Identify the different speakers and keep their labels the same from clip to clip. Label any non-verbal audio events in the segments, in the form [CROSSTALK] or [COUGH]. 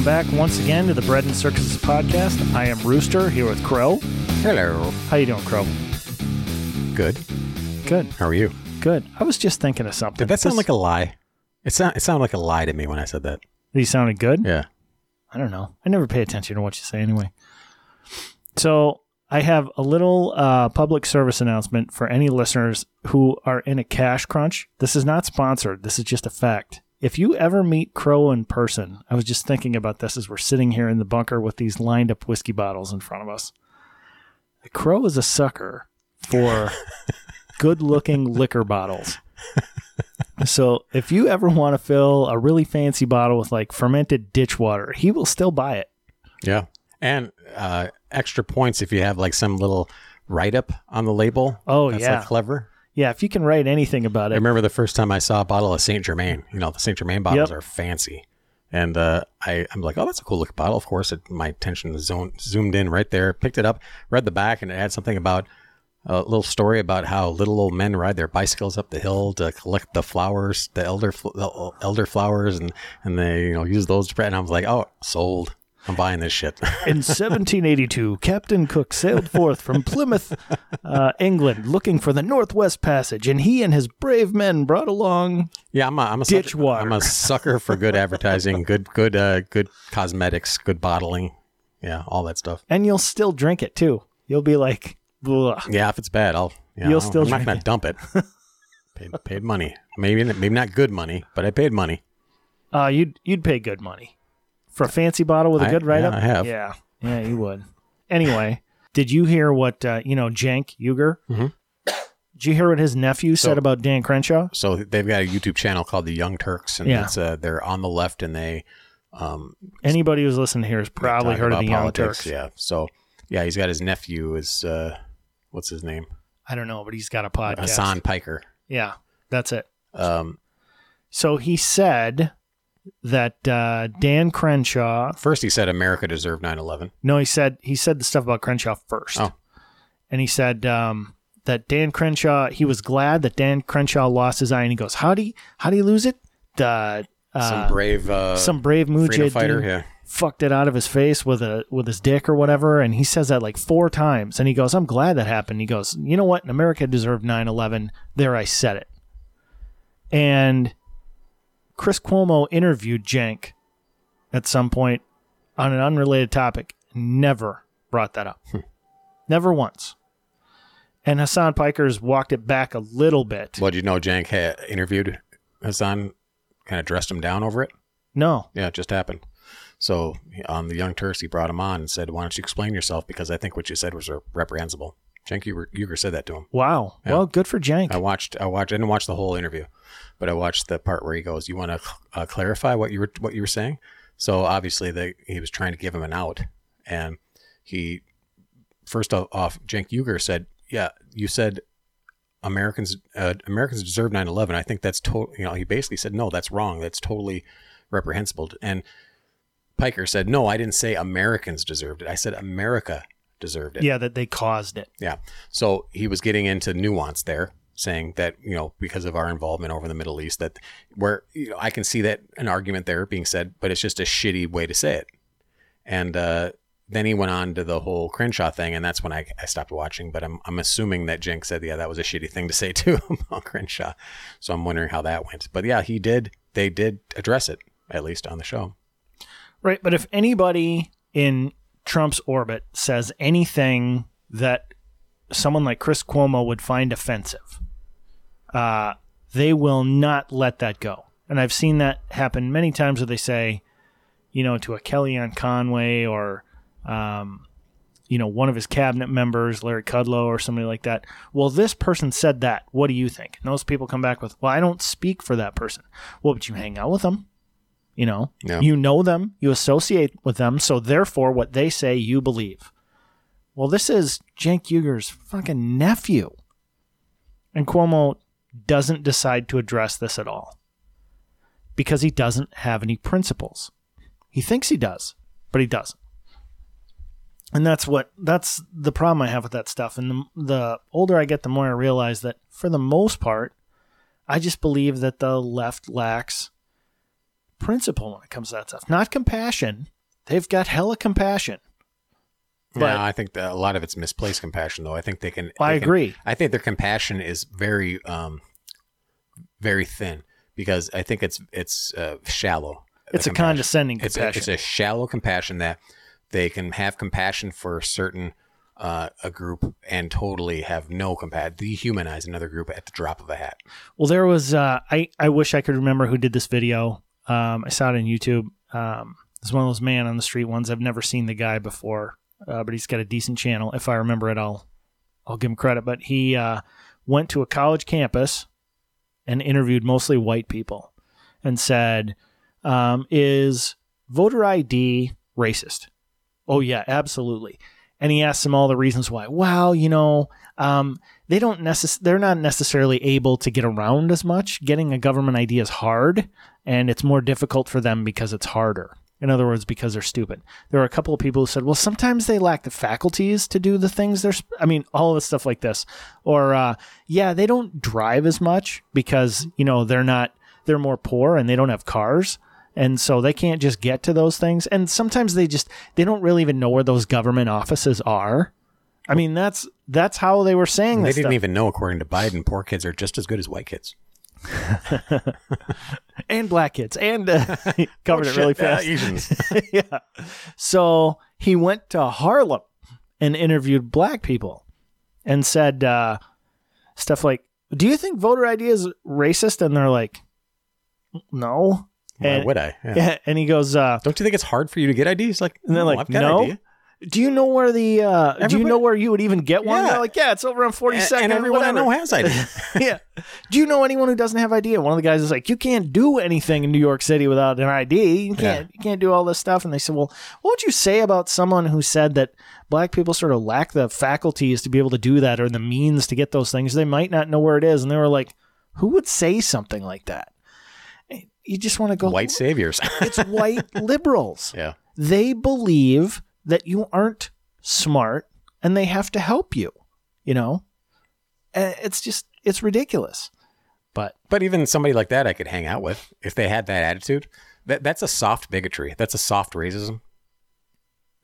Speaker 1: Welcome back once again to the Bread and Circuses podcast. I am Rooster here with Crow.
Speaker 2: Hello.
Speaker 1: How you doing, Crow?
Speaker 2: Good.
Speaker 1: Good,
Speaker 2: How are you?
Speaker 1: good. I was just thinking of something.
Speaker 2: Did that sound
Speaker 1: This-
Speaker 2: like a lie? It sound it sounded like a lie to me when I said that.
Speaker 1: You sounded good.
Speaker 2: Yeah.
Speaker 1: I don't know. I never pay attention to what you say anyway. So I have a little uh, public service announcement for any listeners who are in a cash crunch. This is not sponsored. This is just a fact. If you ever meet Crow in person, I was just thinking about this as we're sitting here in the bunker with these lined up whiskey bottles in front of us. Crow is a sucker for [LAUGHS] good looking liquor bottles. So if you ever want to fill a really fancy bottle with like fermented ditch water, he will still buy it.
Speaker 2: Yeah. And uh, extra points if you have like some little write up on the label.
Speaker 1: Oh,
Speaker 2: That's
Speaker 1: yeah.
Speaker 2: like clever.
Speaker 1: Yeah, if you can write anything about it.
Speaker 2: I remember the first time I saw a bottle of Saint Germain. You know, the Saint Germain bottles
Speaker 1: Yep.
Speaker 2: are fancy. And uh, I, I'm like, oh, that's a cool looking bottle. Of course, it, my attention zone, zoomed in right there, picked it up, read the back, and it had something about a little story about how little old men ride their bicycles up the hill to collect the flowers, the elder, fl- the elder flowers, and and they you know use those to. And I was like, oh, sold. I'm buying this shit. [LAUGHS]
Speaker 1: In 1782, Captain Cook sailed forth from Plymouth, uh, England, looking for the Northwest Passage, and he and his brave men brought along.
Speaker 2: yeah, I'm a, I'm a
Speaker 1: Ditch
Speaker 2: sucker,
Speaker 1: water.
Speaker 2: I'm a sucker for good advertising, good good uh, good cosmetics, good bottling. Yeah, all that stuff.
Speaker 1: And you'll still drink it too. You'll be like, "Ugh."
Speaker 2: Yeah, if it's bad, I'll. Yeah,
Speaker 1: You'll
Speaker 2: I'll-
Speaker 1: still
Speaker 2: I'm not gonna
Speaker 1: it.
Speaker 2: dump it. [LAUGHS] paid paid money. Maybe maybe not good money, but I paid money.
Speaker 1: uh, you'd you'd pay good money for a fancy bottle with a good write up.
Speaker 2: yeah, I have.
Speaker 1: Yeah, yeah, you would. Anyway, [LAUGHS] did you hear what uh, you know, Cenk Uygur?
Speaker 2: Mhm.
Speaker 1: Did you hear what his nephew
Speaker 2: So-
Speaker 1: said about Dan Crenshaw?
Speaker 2: So they've got a YouTube channel called the Young Turks, and
Speaker 1: Yeah.
Speaker 2: it's uh, they're on the left, and they um
Speaker 1: Anybody who's listening here has probably heard of the Young
Speaker 2: politics,
Speaker 1: Turks.
Speaker 2: Yeah. So yeah, he's got his nephew is uh what's his name
Speaker 1: I don't know, but he's got a podcast.
Speaker 2: Hassan Piker.
Speaker 1: Yeah, that's it.
Speaker 2: Um,
Speaker 1: So he said that uh, Dan Crenshaw.
Speaker 2: first he said America deserved 9/11.
Speaker 1: No, he said he said the stuff about Crenshaw first.
Speaker 2: Oh.
Speaker 1: and he said um, that Dan Crenshaw. He was glad that Dan Crenshaw lost his eye, and he goes, "How do you how do you lose it? The uh,
Speaker 2: Some brave uh,
Speaker 1: some brave mujahideen
Speaker 2: fighter. Yeah.
Speaker 1: fucked it out of his face with a with his dick or whatever and he says that like four times and he goes i'm glad that happened he goes you know what america deserved 9-11 there i said it and chris cuomo interviewed Cenk at some point on an unrelated topic never brought that up hmm. never once and hassan piker's walked it back a little bit
Speaker 2: Well, did you know Cenk had interviewed Hassan, kind of dressed him down over it?
Speaker 1: no
Speaker 2: Yeah, it just happened. So on the Young Turks, he brought him on and said, "Why don't you explain yourself? Because I think what you said was reprehensible." Cenk Uygur, Uygur said that to him.
Speaker 1: wow
Speaker 2: Yeah.
Speaker 1: well good for Cenk
Speaker 2: I watched. I watched. I didn't watch the whole interview, but I watched the part where he goes, "You want to uh, clarify what you were what you were saying?" So obviously, they, he was trying to give him an out, and he first off, Cenk Uygur said, "Yeah, you said Americans uh, Americans deserve 9/11. I think that's total. You know, he basically said, "No, that's wrong. That's totally reprehensible." And Piker said, "No, I didn't say Americans deserved it. I said America deserved it."
Speaker 1: yeah that they caused it
Speaker 2: Yeah. So he was getting into nuance there, saying that, you know, because of our involvement over the Middle East, that where, you know, I can see that an argument there being said, but it's just a shitty way to say it. And uh, then he went on to the whole Crenshaw thing, and that's when I, I stopped watching. But I'm, I'm assuming that Jenks said, yeah, that was a shitty thing to say [LAUGHS] too about Crenshaw. So I'm wondering how that went. But yeah, he did, they did address it, at least on the show.
Speaker 1: Right, but if anybody in Trump's orbit says anything that someone like Chris Cuomo would find offensive, uh, they will not let that go. And I've seen that happen many times where they say, you know, to a Kellyanne Conway or, um, you know, one of his cabinet members, Larry Kudlow or somebody like that. Well, this person said that. What do you think? And those people come back with, well, I don't speak for that person. Well, but you hang out with them You know,
Speaker 2: Yeah.
Speaker 1: you know them, you associate with them, so therefore, what they say, you believe. Well, this is Cenk Uygur's fucking nephew. And Cuomo doesn't decide to address this at all because he doesn't have any principles. He thinks he does, but he doesn't. And that's what that's the problem I have with that stuff. And the, the older I get, the more I realize that for the most part, I just believe that the left lacks principle when it comes to that stuff. Not compassion. They've got hella compassion. But-
Speaker 2: yeah, I think that a lot of it's misplaced compassion, though. I think they can.
Speaker 1: I
Speaker 2: they can-
Speaker 1: agree.
Speaker 2: I think their compassion is very, um, very thin because I think it's it's uh, shallow.
Speaker 1: It's a
Speaker 2: compassion.
Speaker 1: condescending
Speaker 2: It's a,
Speaker 1: compassion.
Speaker 2: it's a shallow compassion that they can have compassion for a certain uh, a group and totally have no compassion, dehumanize another group at the drop of a hat.
Speaker 1: Well, there was. Uh, I I wish I could remember who did this video. Um, I saw it on YouTube. Um, it's one of those man on the street ones. I've never seen the guy before, uh, but he's got a decent channel. If I remember it, I'll I'll give him credit. But he uh, went to a college campus and interviewed mostly white people, and said, um, "Is voter ID racist?" Oh yeah, absolutely. And he asked them all the reasons why. Well, you know, um, they don't necess- they're not necessarily able to get around as much. Getting a government ID is hard, and it's more difficult for them because it's harder. In other words, because they're stupid. There were a couple of people who said, "Well, sometimes they lack the faculties to do the things they're." Sp-. I mean, all of this stuff like this, or uh, yeah, they don't drive as much because you know they're not they're more poor and they don't have cars and so they can't just get to those things and sometimes they just they don't really even know where those government offices are i mean that's that's how they were saying
Speaker 2: They didn't
Speaker 1: stuff.
Speaker 2: even know, according to Biden, poor kids are just as good as white kids. [LAUGHS]
Speaker 1: and black kids and uh, [LAUGHS] covered it really
Speaker 2: Yeah,
Speaker 1: fast
Speaker 2: Asians. [LAUGHS]
Speaker 1: yeah so he went to harlem and interviewed black people and said uh, stuff like do you think voter id is racist and they're like no
Speaker 2: Why
Speaker 1: And-
Speaker 2: would I? Yeah.
Speaker 1: and he goes uh,
Speaker 2: Don't you think it's hard for you to get IDs? Like,
Speaker 1: And they're
Speaker 2: no,
Speaker 1: like,
Speaker 2: I've got
Speaker 1: no. Do you know where the uh, do you know where you would even get one?
Speaker 2: Yeah.
Speaker 1: They're like, yeah, it's over on forty
Speaker 2: And,
Speaker 1: second.
Speaker 2: and everyone I know has ID. [LAUGHS] [LAUGHS]
Speaker 1: yeah. Do you know anyone who doesn't have ID? One of the guys is like, you can't do anything in New York City without an ID. You can't you can't do all this stuff. And they said, well, what would you say about someone who said that black people sort of lack the faculties to be able to do that or the means to get those things? They might not know where it is. And they were like, who would say something like that? You just want to go
Speaker 2: White saviors.
Speaker 1: It's white [LAUGHS] liberals
Speaker 2: yeah.
Speaker 1: they believe that you aren't smart and they have to help you you know it's just it's ridiculous but
Speaker 2: But even somebody like that, I could hang out with if they had that attitude. That that's a soft bigotry. That's a soft racism.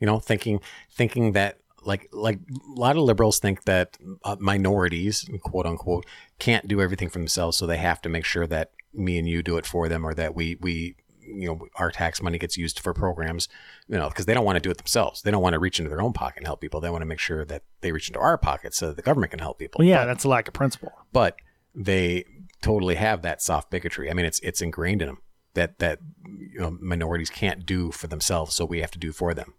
Speaker 2: You know, thinking thinking that like like a lot of liberals think that uh, minorities, quote unquote, can't do everything for themselves, so they have to make sure that me and you do it for them, or that we we you know our tax money gets used for programs. You know, because they don't want to do it themselves. They don't want to reach into their own pocket and help people. They want to make sure that they reach into our pocket so that the government can help people
Speaker 1: well, yeah that's a lack of principle
Speaker 2: but they totally have that soft bigotry. I mean, it's it's ingrained in them that that you know minorities can't do for themselves, so we have to do for them.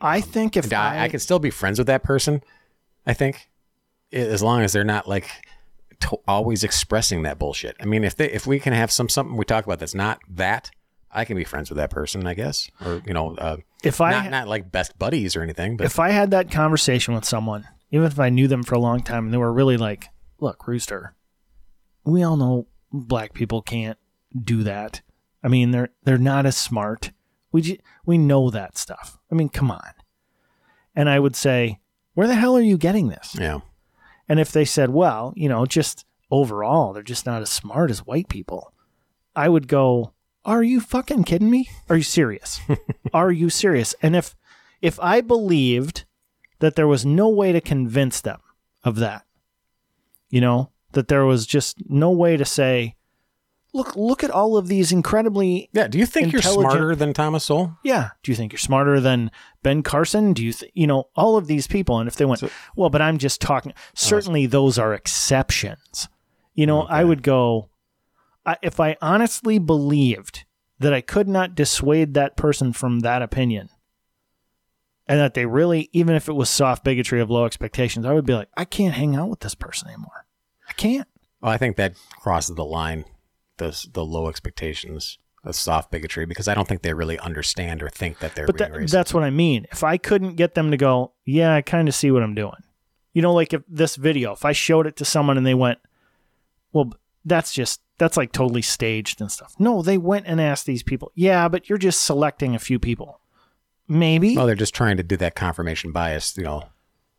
Speaker 1: i um, think if I,
Speaker 2: I, I can still be friends with that person. I think as long as they're not like to- always expressing that bullshit. I mean, if they if we can have some something we talk about that's not that, I can be friends with that person, I guess, or you know, uh,
Speaker 1: if i
Speaker 2: not not like best buddies or anything, but
Speaker 1: if i had that conversation with someone even if i knew them for a long time and they were really like look rooster we all know black people can't do that. I mean they're they're not as smart. We ju- we know that stuff. I mean come on. And i would say where the hell are you getting this?
Speaker 2: Yeah,
Speaker 1: and if they said well you know just overall they're just not as smart as white people i would go are you fucking kidding me? Are you serious? [LAUGHS] Are you serious? And if if i believed that there was no way to convince them of that you know that there was just no way to say look look at all of these incredibly
Speaker 2: yeah. Do you think you're smarter than Thomas Sowell?
Speaker 1: yeah. Do you think you're smarter than ben carson? Do you th- you know all of these people? And if they went well but i'm just talking oh, certainly those are exceptions. You know i would go if i honestly believed that i could not dissuade that person from that opinion and that they really even if it was soft bigotry of low expectations i would be like i can't hang out with this person anymore i can't
Speaker 2: Well, I think that crosses the line, the the low expectations a soft bigotry because I don't think they really understand or think that they're
Speaker 1: But
Speaker 2: being
Speaker 1: that, that's what I mean. If I couldn't get them to go, yeah, I kind of see what I'm doing. You know, like if this video, if I showed it to someone and they went, well, that's just, that's like totally staged and stuff. No, they went and asked these people, yeah, but you're just selecting a few people. Maybe.
Speaker 2: well, they're just trying to do that confirmation bias, you know.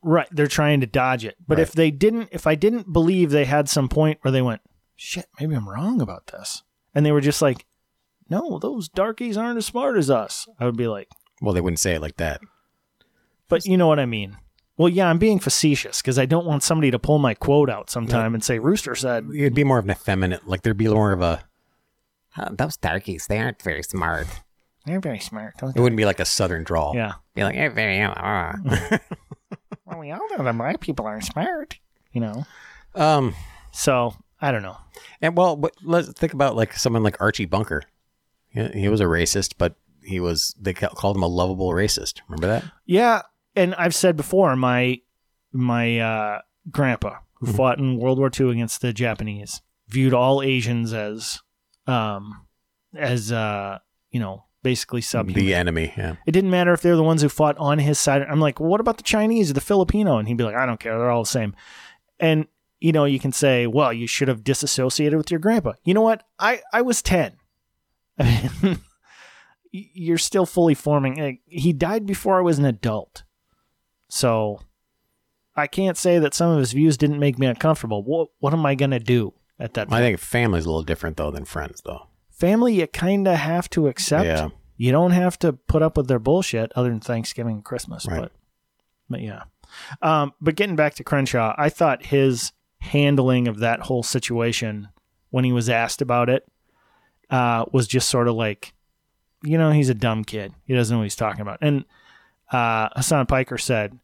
Speaker 1: Right. They're trying to dodge it. But
Speaker 2: Right.
Speaker 1: if they didn't, if I didn't believe they had some point where they went, shit, maybe I'm wrong about this. And they were just like, no, those darkies aren't as smart as us. I would be like,
Speaker 2: Well, they wouldn't say it like that.
Speaker 1: but you know what I mean? Well, yeah, I'm being facetious because I don't want somebody to pull my quote out sometime and say, Rooster said,
Speaker 2: It'd be more of an effeminate, like there'd be more of a. "Huh, those darkies, they aren't very smart.
Speaker 1: they're very smart. Don't
Speaker 2: It
Speaker 1: they?
Speaker 2: wouldn't be like a southern drawl.
Speaker 1: Yeah.
Speaker 2: Be like, "Eh, very, uh."
Speaker 1: Well, we all know that black people are smart, you know?
Speaker 2: um,
Speaker 1: So I don't know.
Speaker 2: and well, but let's think about like someone like Archie Bunker. Yeah, he was a racist, but he was they ca- called him a lovable racist. Remember that?
Speaker 1: Yeah, and I've said before, my my uh, grandpa who fought in World War II against the Japanese viewed all Asians as um as uh you know basically subhuman.
Speaker 2: The enemy. Yeah.
Speaker 1: it didn't matter if they're the ones who fought on his side. I'm like, well, what about the Chinese or the Filipino? And he'd be like, I don't care, they're all the same. And you know, you can say, well, you should have disassociated with your grandpa. You know what? I I was ten. [LAUGHS] You're still fully forming. He died before I was an adult, so I can't say that some of his views didn't make me uncomfortable. What what am I gonna do at that point?
Speaker 2: I think family's a little different though than friends, though.
Speaker 1: Family, you kind of have to accept.
Speaker 2: Yeah.
Speaker 1: You don't have to put up with their bullshit other than Thanksgiving and Christmas.
Speaker 2: Right.
Speaker 1: But, but yeah. Um, but getting back to Crenshaw, I thought his handling of that whole situation when he was asked about it uh, was just sort of like, you know, he's a dumb kid. He doesn't know what he's talking about. And uh, Hassan Piker said,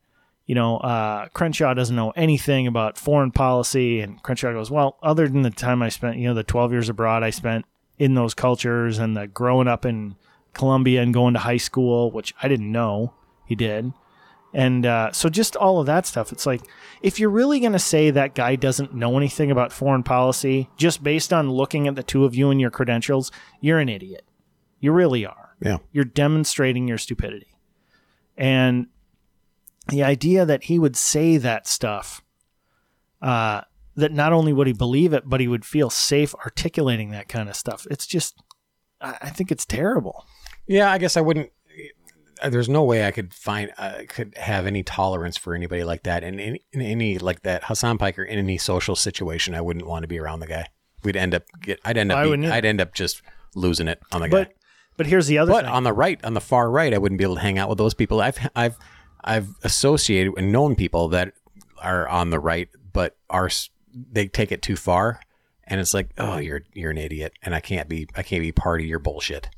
Speaker 1: you know, uh, Crenshaw doesn't know anything about foreign policy. And Crenshaw goes, well, other than the time I spent, you know, the 12 years abroad I spent in those cultures and the growing up in Colombia and going to high school, which I didn't know he did. And uh, so just all of that stuff. It's like, if you're really going to say that guy doesn't know anything about foreign policy, just based on looking at the two of you and your credentials, you're an idiot. You really are.
Speaker 2: Yeah.
Speaker 1: You're demonstrating your stupidity. And the idea that he would say that stuff, uh, that not only would he believe it, but he would feel safe articulating that kind of stuff. It's just, I think it's terrible.
Speaker 2: Yeah, I guess I wouldn't. uh, There's no way I could find, I could have any tolerance for anybody like that in any, in any like that Hassan Piker in any social situation. I wouldn't want to be around the guy. We'd end up get. I'd end up. Be-. I'd end up just losing it on the
Speaker 1: But,
Speaker 2: guy.
Speaker 1: But here's the other
Speaker 2: But
Speaker 1: thing.
Speaker 2: on the right, on the far right, I wouldn't be able to hang out with those people. I've I've I've associated and known people that are on the right, but are they take it too far, and it's like, oh, you're you're an idiot, and I can't be I can't be part of your bullshit.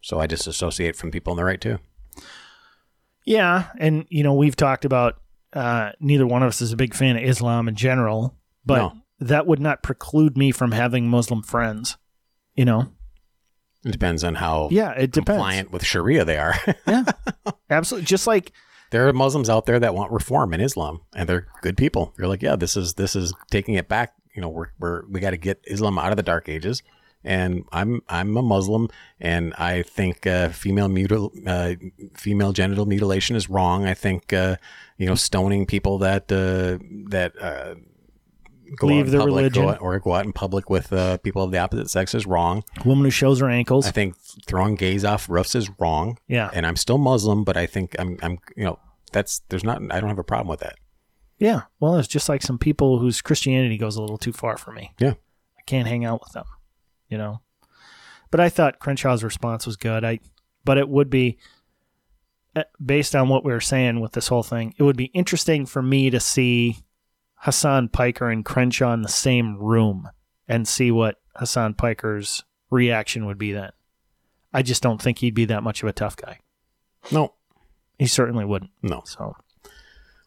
Speaker 2: So I just associate from people on the right too.
Speaker 1: Yeah, and you know we've talked about uh, neither one of us is a big fan of Islam in general, but
Speaker 2: No.
Speaker 1: that would not preclude me from having Muslim friends. You know,
Speaker 2: It depends on how
Speaker 1: yeah, it depends.
Speaker 2: compliant with Sharia they are. [LAUGHS]
Speaker 1: Yeah, absolutely. Just like
Speaker 2: there are Muslims out there that want reform in Islam, and they're good people. They're like, yeah, this is this is taking it back. You know, we're, we're we got to get Islam out of the dark ages. And I'm I'm a Muslim, and I think uh, female mutil uh, female genital mutilation is wrong. I think uh, you know stoning people that uh, that uh, go
Speaker 1: Leave
Speaker 2: out in
Speaker 1: their
Speaker 2: public,
Speaker 1: religion.
Speaker 2: go or go out in public with uh, people of the opposite sex is wrong.
Speaker 1: woman who shows her ankles.
Speaker 2: I think throwing gays off roofs is wrong
Speaker 1: yeah,
Speaker 2: and I'm still Muslim, but I think I'm, I'm, you know, that's there's not. I don't have a problem with that.
Speaker 1: yeah. Well, it's just like some people whose Christianity goes a little too far for me.
Speaker 2: Yeah.
Speaker 1: I can't hang out with them. You know. But I thought Crenshaw's response was good. I, but it would be uh, based on what we were saying with this whole thing. It would be interesting for me to see Hassan Piker and Crenshaw in the same room and see what Hassan Piker's reaction would be then. I just don't think he'd be that much of a tough guy.
Speaker 2: No,
Speaker 1: He certainly wouldn't.
Speaker 2: no.
Speaker 1: So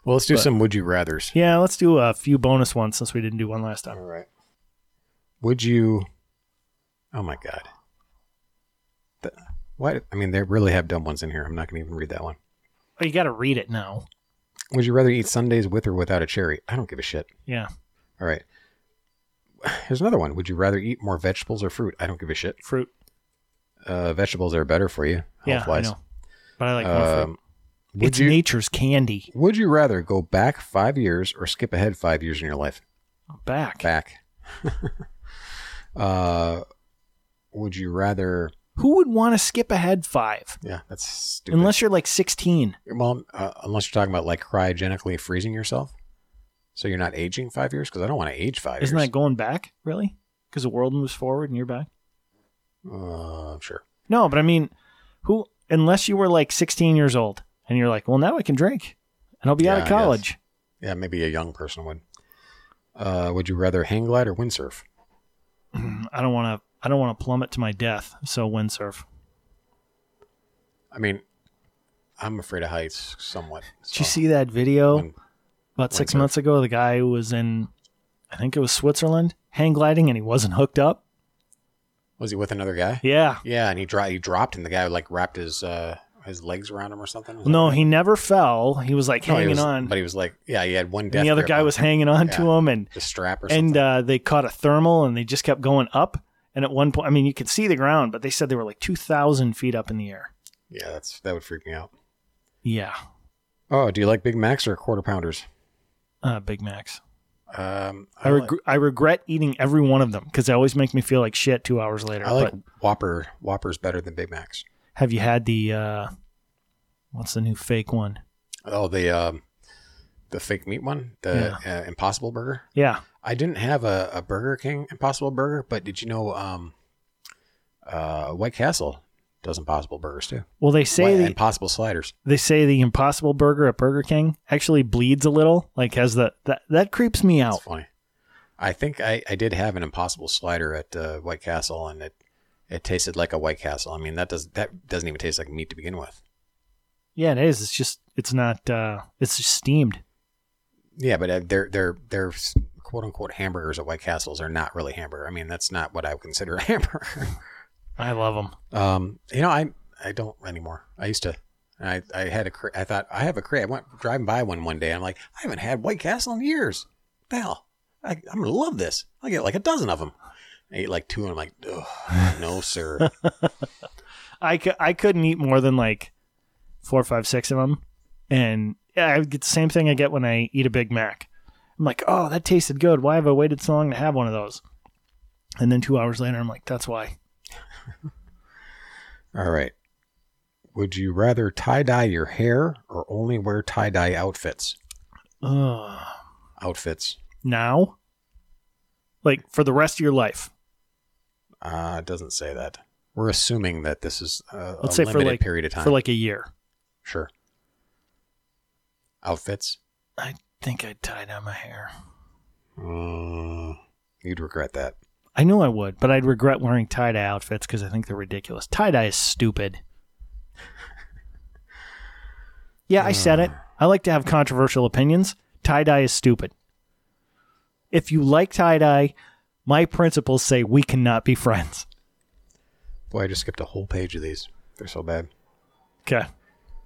Speaker 2: Well, let's do
Speaker 1: But-
Speaker 2: some would you rather's.
Speaker 1: yeah, let's do a few bonus ones since we didn't do one last time.
Speaker 2: All right. Would you? Oh my God. The, what? I mean, they really have dumb ones in here. I'm not going to even read that one.
Speaker 1: Oh, you got to read it now.
Speaker 2: Would you rather eat sundaes with or without a cherry? I don't give a shit.
Speaker 1: Yeah,
Speaker 2: All right. [SIGHS] Here's another one. Would you rather eat more vegetables or fruit? I don't give a shit.
Speaker 1: fruit.
Speaker 2: uh, vegetables are better for you
Speaker 1: Yeah,
Speaker 2: health
Speaker 1: I know. But I like more fruit.
Speaker 2: Um, would
Speaker 1: It's
Speaker 2: you
Speaker 1: nature's candy.
Speaker 2: would you rather go back five years or skip ahead five years in your life?
Speaker 1: Back.
Speaker 2: Back. [LAUGHS] uh, would you rather?
Speaker 1: Who would want to skip ahead five?
Speaker 2: Yeah, that's stupid.
Speaker 1: Unless you're like 16.
Speaker 2: well, uh, unless you're talking about like cryogenically freezing yourself, so you're not aging five years. Because I don't want to age 5
Speaker 1: Isn't
Speaker 2: years.
Speaker 1: that going back, really? Because the world moves forward and you're back?
Speaker 2: Uh, I'm sure.
Speaker 1: No, but I mean, who, unless you were like 16 years old and you're like, well, now I can drink and I'll be out
Speaker 2: Yeah,
Speaker 1: of
Speaker 2: guess.
Speaker 1: college.
Speaker 2: Yeah, maybe a young person would. Uh, would you rather hang glide or windsurf? [CLEARS THROAT]
Speaker 1: I don't want to, I don't want to plummet to my death. So windsurf.
Speaker 2: I mean, I'm afraid of heights somewhat.
Speaker 1: Did you see that video about six
Speaker 2: windsurf.
Speaker 1: months ago? The guy who was in, I think it was Switzerland, hang gliding and he wasn't hooked up.
Speaker 2: was he with another guy?
Speaker 1: Yeah.
Speaker 2: Yeah, and he dropped. He dropped, and the guy like wrapped his uh his legs around him or something. Was
Speaker 1: No,
Speaker 2: right?
Speaker 1: he never fell. He was like
Speaker 2: No,
Speaker 1: hanging
Speaker 2: was-
Speaker 1: on.
Speaker 2: But he was like, yeah, he had one.
Speaker 1: and the other guy was hanging on
Speaker 2: Yeah.
Speaker 1: to him and
Speaker 2: the strap or something.
Speaker 1: and uh, they caught a thermal and they just kept going up and at one point i mean you could see the ground but they said they were like 2000 feet up in the air
Speaker 2: yeah, that's that would freak me out.
Speaker 1: yeah
Speaker 2: Oh, do you like Big Macs or quarter pounders?
Speaker 1: uh, big macs
Speaker 2: Um,
Speaker 1: I,
Speaker 2: I, like,
Speaker 1: I regret eating every one of them because they always make me feel like shit two hours later
Speaker 2: I like
Speaker 1: but
Speaker 2: Whopper. Whopper's better than Big Macs.
Speaker 1: have you had the uh, what's the new fake one
Speaker 2: Oh, the um, the fake meat one, the uh, Impossible Burger.
Speaker 1: yeah
Speaker 2: I didn't have a, a Burger King Impossible Burger, but did you know um, uh, White Castle does Impossible Burgers too?
Speaker 1: well they say
Speaker 2: White,
Speaker 1: the,
Speaker 2: Impossible sliders.
Speaker 1: they say the impossible burger at burger king actually bleeds a little like has the that, that creeps me
Speaker 2: That's
Speaker 1: out
Speaker 2: funny. I think I, I did have an Impossible slider at uh, White Castle, and it it tasted like a White Castle. I mean that does that doesn't even taste like meat to begin with.
Speaker 1: yeah it is it's just it's not uh, it's just steamed
Speaker 2: Yeah, but uh, they're they're they're quote unquote hamburgers at White Castles are not really hamburger. I mean that's not what I would consider a hamburger. [LAUGHS]
Speaker 1: i love them
Speaker 2: Um, you know, I I don't anymore. I used to. I I had a. cra- I thought I have a crate. I went driving by one one day. I'm like, I haven't had White Castle in years. The hell, I, I'm gonna love this. I get like a dozen of them. I ate like two, and I'm like, no, [LAUGHS] sir.
Speaker 1: I, I couldn't eat more than like four, five, six of them. And yeah, I would get the same thing I get when I eat a Big Mac. I'm like, oh, that tasted good. Why have I waited so long to have one of those? And then two hours later, I'm like, that's why. [LAUGHS]
Speaker 2: All right. Would you rather tie dye your hair or only wear tie dye outfits?
Speaker 1: Ugh.
Speaker 2: Outfits.
Speaker 1: Now? Like for the rest of your life.
Speaker 2: Uh, it doesn't say that. We're assuming that this is a,
Speaker 1: Let's
Speaker 2: a
Speaker 1: say for
Speaker 2: limited
Speaker 1: like
Speaker 2: period of time.
Speaker 1: for like a year.
Speaker 2: sure. Outfits.
Speaker 1: I think I'd tie down my hair.
Speaker 2: Uh, you'd regret that.
Speaker 1: I know I would, but I'd regret wearing tie dye outfits because I think they're ridiculous. Tie dye is stupid. yeah, I said it. I like to have controversial opinions. Tie dye is stupid. If you like tie dye, my principles say we cannot be friends.
Speaker 2: Boy, I just skipped a whole page of these. They're so bad.
Speaker 1: Okay.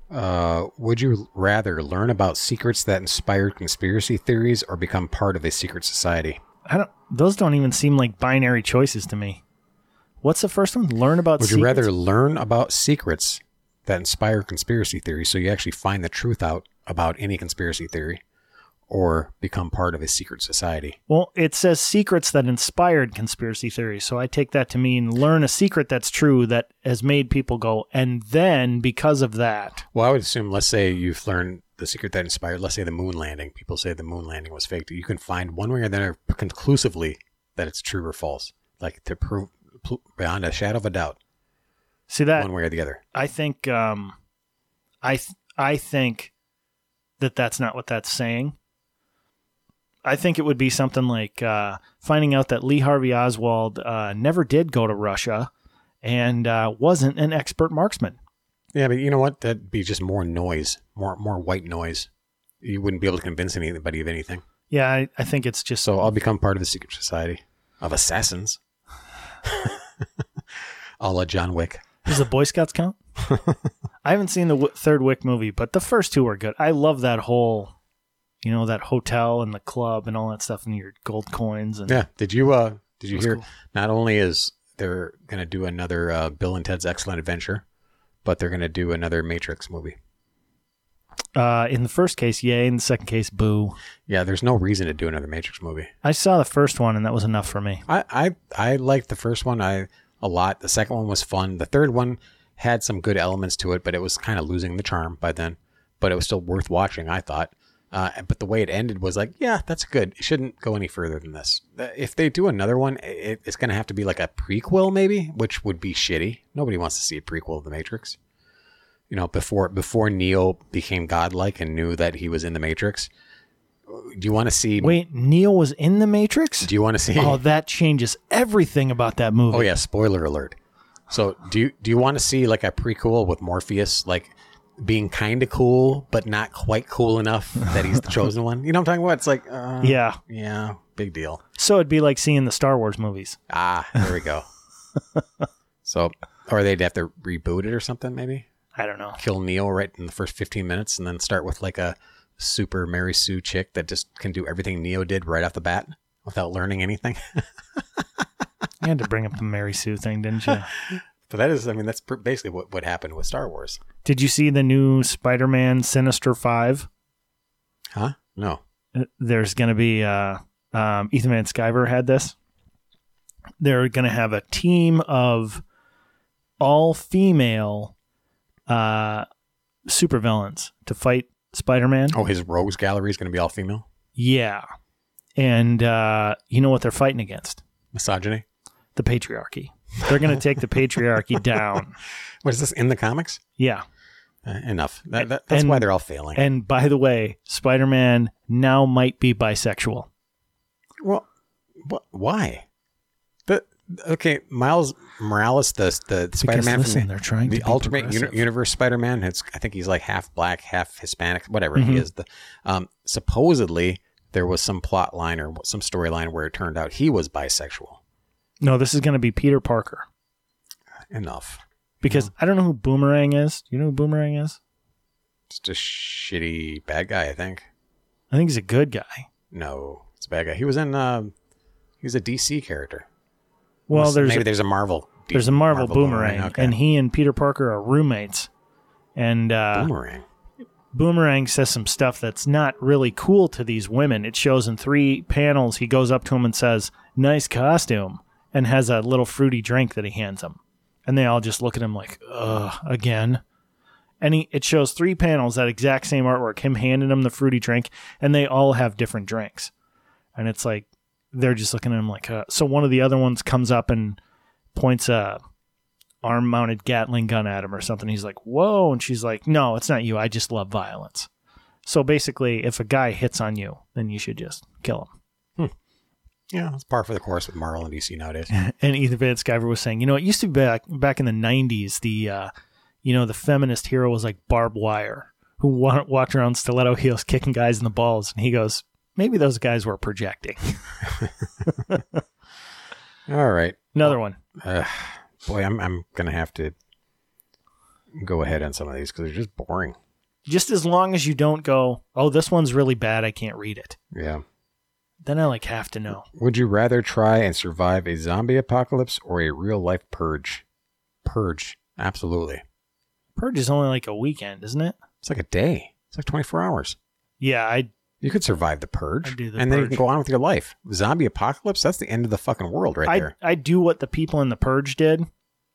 Speaker 2: Uh, would you rather learn about secrets that inspired conspiracy theories or become part of a secret society?
Speaker 1: I don't. Those don't even seem like binary choices to me. What's the first one? Learn about.
Speaker 2: Secrets Would you rather learn about secrets that inspire conspiracy theories so you actually find the truth out about any conspiracy theory or become part of a secret society?
Speaker 1: Well, it says secrets that inspired conspiracy theories. So I take that to mean learn a secret that's true that has made people go, and then because of that.
Speaker 2: Well, I would assume, let's say you've learned the secret that inspired, let's say the moon landing. People say the moon landing was faked. You can find one way or another conclusively that it's true or false, like to prove beyond a shadow of a doubt,
Speaker 1: See that?
Speaker 2: one way or the other.
Speaker 1: I think, um, I, th- I think that that's not what that's saying. I think it would be something like uh, finding out that Lee Harvey Oswald uh, never did go to Russia and uh, wasn't an expert marksman.
Speaker 2: Yeah, but you know what? That'd be just more noise, more more white noise. You wouldn't be able to convince anybody of anything.
Speaker 1: Yeah, I, I think it's just
Speaker 2: So I'll become part of the secret society of assassins. [LAUGHS] a la John Wick.
Speaker 1: Does the Boy Scouts count? [LAUGHS] I haven't seen the w- third Wick movie, but the first two are good. I love that whole, you know, that hotel and the club and all that stuff and your gold coins and
Speaker 2: Yeah. Did you uh did you hear
Speaker 1: cool.
Speaker 2: not only is they're gonna do another uh, Bill and Ted's Excellent Adventure, but they're gonna do another Matrix movie.
Speaker 1: Uh, in the first case, yay. In the second case, boo.
Speaker 2: Yeah, there's no reason to do another Matrix movie.
Speaker 1: I saw the first one, and that was enough for me.
Speaker 2: I I, I liked the first one I a lot. The second one was fun. The third one had some good elements to it, but it was kind of losing the charm by then. But it was still worth watching, I thought. Uh, but the way it ended was like, yeah, that's good. It shouldn't go any further than this. Uh, If they do another one, it, it's going to have to be like a prequel, maybe, which would be shitty. Nobody wants to see a prequel of The Matrix. You know, before before Neo became godlike and knew that he was in the Matrix. Do you want to see?
Speaker 1: Wait, Neo was in the Matrix?
Speaker 2: Do you want to see?
Speaker 1: Oh, that changes everything about that movie.
Speaker 2: Oh yeah, spoiler alert. So do you do you want to see like a prequel with Morpheus like being kind of cool but not quite cool enough that he's the [LAUGHS] chosen one? You know what I'm talking about? It's like uh,
Speaker 1: Yeah.
Speaker 2: yeah, big deal.
Speaker 1: So it'd be like seeing the Star Wars movies.
Speaker 2: Ah, there we go. [LAUGHS] so or they'd have to reboot it or something maybe.
Speaker 1: I don't know.
Speaker 2: Kill Neo right in the first 15 minutes and then start with like a super Mary Sue chick that just can do everything Neo did right off the bat without learning anything. [LAUGHS]
Speaker 1: You had to bring up the Mary Sue thing, didn't you?
Speaker 2: But that is I mean that's basically what what happened with Star Wars.
Speaker 1: Did you see the new Spider-Man Sinister Five?
Speaker 2: Huh? No.
Speaker 1: Uh, There's going to be uh, um, Ethan Van Sciver had this. They're going to have a team of all female uh, supervillains to fight Spider-Man.
Speaker 2: Oh, his rogues gallery is going to be all female.
Speaker 1: Yeah, and uh, you know what they're fighting against?
Speaker 2: Misogyny.
Speaker 1: The patriarchy. They're going to take the patriarchy [LAUGHS] down.
Speaker 2: What is this in the comics?
Speaker 1: Yeah.
Speaker 2: Uh, enough. That, that, that's
Speaker 1: And-
Speaker 2: why they're all failing.
Speaker 1: And by the way, Spider Man now might be bisexual.
Speaker 2: well, what? Why? The okay, Miles Morales, the the Spider Man
Speaker 1: listen, they're trying
Speaker 2: the Ultimate Uni- Universe Spider Man. It's I think he's like half black, half Hispanic, whatever he
Speaker 1: Mhm.
Speaker 2: is. The um, supposedly there was some plot line or some storyline where it turned out he was bisexual.
Speaker 1: No, this is going to be Peter Parker.
Speaker 2: Enough.
Speaker 1: Because I don't know who Boomerang is. Do you know who Boomerang is?
Speaker 2: Just a shitty bad guy, I think.
Speaker 1: I think he's a good guy.
Speaker 2: No, it's a bad guy. He was in. Um, he was a DC character.
Speaker 1: Well,
Speaker 2: Unless-
Speaker 1: there's
Speaker 2: maybe
Speaker 1: a,
Speaker 2: there's a Marvel.
Speaker 1: there's a Marvel, Boomerang,
Speaker 2: Okay.
Speaker 1: and he and Peter Parker are roommates. And uh,
Speaker 2: Boomerang.
Speaker 1: Boomerang says some stuff that's not really cool to these women. It shows in three panels. He goes up to him and says, "Nice costume," and has a little fruity drink that he hands them, and they all just look at him like, "Ugh, again." And he, it shows three panels that exact same artwork, him handing them the fruity drink, and they all have different drinks, and it's like they're just looking at him like. Uh, so one of the other ones comes up and points a arm mounted Gatling gun at him or something. He's like, whoa. And she's like, no, it's not you. I just love violence. So basically, if a guy hits on you, then you should just kill him.
Speaker 2: Yeah, it's par for the course with Marvel and DC nowadays. [LAUGHS]
Speaker 1: And Ethan Van Sciver was saying, you know, it used to be back, back in the 90s, the, uh, you know, the feminist hero was like barbed wire who wa- walked around stiletto heels kicking guys in the balls. And he goes, maybe those guys were projecting. [LAUGHS]
Speaker 2: All right.
Speaker 1: Another one.
Speaker 2: Uh, boy, I'm I'm gonna have to go ahead on some of these because they're just boring.
Speaker 1: Just as long as you don't go, oh, this one's really bad. I can't read it.
Speaker 2: Yeah.
Speaker 1: Then I like have to know.
Speaker 2: Would you rather try and survive a zombie apocalypse or a real life purge? Purge, absolutely.
Speaker 1: Purge is only like a weekend, isn't it?
Speaker 2: It's like a day. It's like 24 hours.
Speaker 1: Yeah, I
Speaker 2: You could survive the purge,
Speaker 1: the
Speaker 2: and then you can go on with your life. Zombie apocalypse, that's the end of the fucking world right
Speaker 1: I
Speaker 2: there.
Speaker 1: I do what the people in the purge did.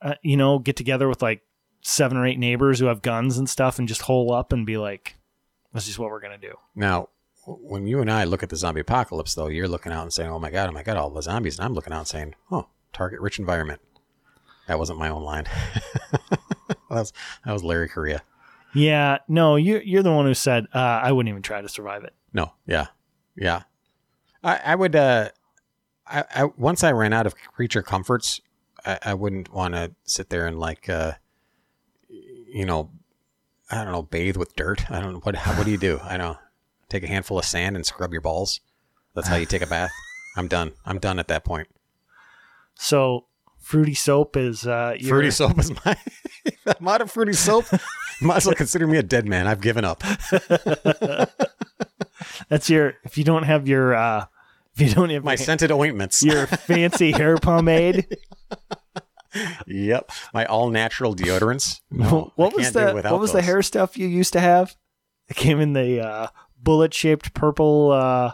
Speaker 1: Uh, you know, get together with like seven or eight neighbors who have guns and stuff, and just hole up and be like, "This is what we're gonna do."
Speaker 2: Now, when you and I look at the zombie apocalypse, though, you're looking out and saying, "Oh my god, oh my god, all the zombies," and I'm looking out and saying, "Oh, target-rich environment." That wasn't my own line. [LAUGHS] that, was, that was Larry Correia.
Speaker 1: Yeah, no, you you're the one who said uh, I wouldn't even try to survive it.
Speaker 2: No, yeah, yeah. I, I would. Uh, I, I once I ran out of creature comforts, I, I wouldn't want to sit there and like, uh, you know, I don't know, bathe with dirt. I don't know what. How, what do you do? I don't know. Take a handful of sand and scrub your balls. That's how you take a bath. [LAUGHS] I'm done. I'm done at that point.
Speaker 1: So fruity soap is uh, your-
Speaker 2: Fruity soap is my. [LAUGHS] I'm out of fruity soap. [LAUGHS] Might as well consider me a dead man. I've given up.
Speaker 1: That's your if you don't have your uh, if you don't have
Speaker 2: My
Speaker 1: your,
Speaker 2: scented ointments.
Speaker 1: your fancy hair pomade,
Speaker 2: yep. My all natural deodorants. No,
Speaker 1: what was the what was the hair stuff you used to have? It came in the uh, bullet shaped purple uh,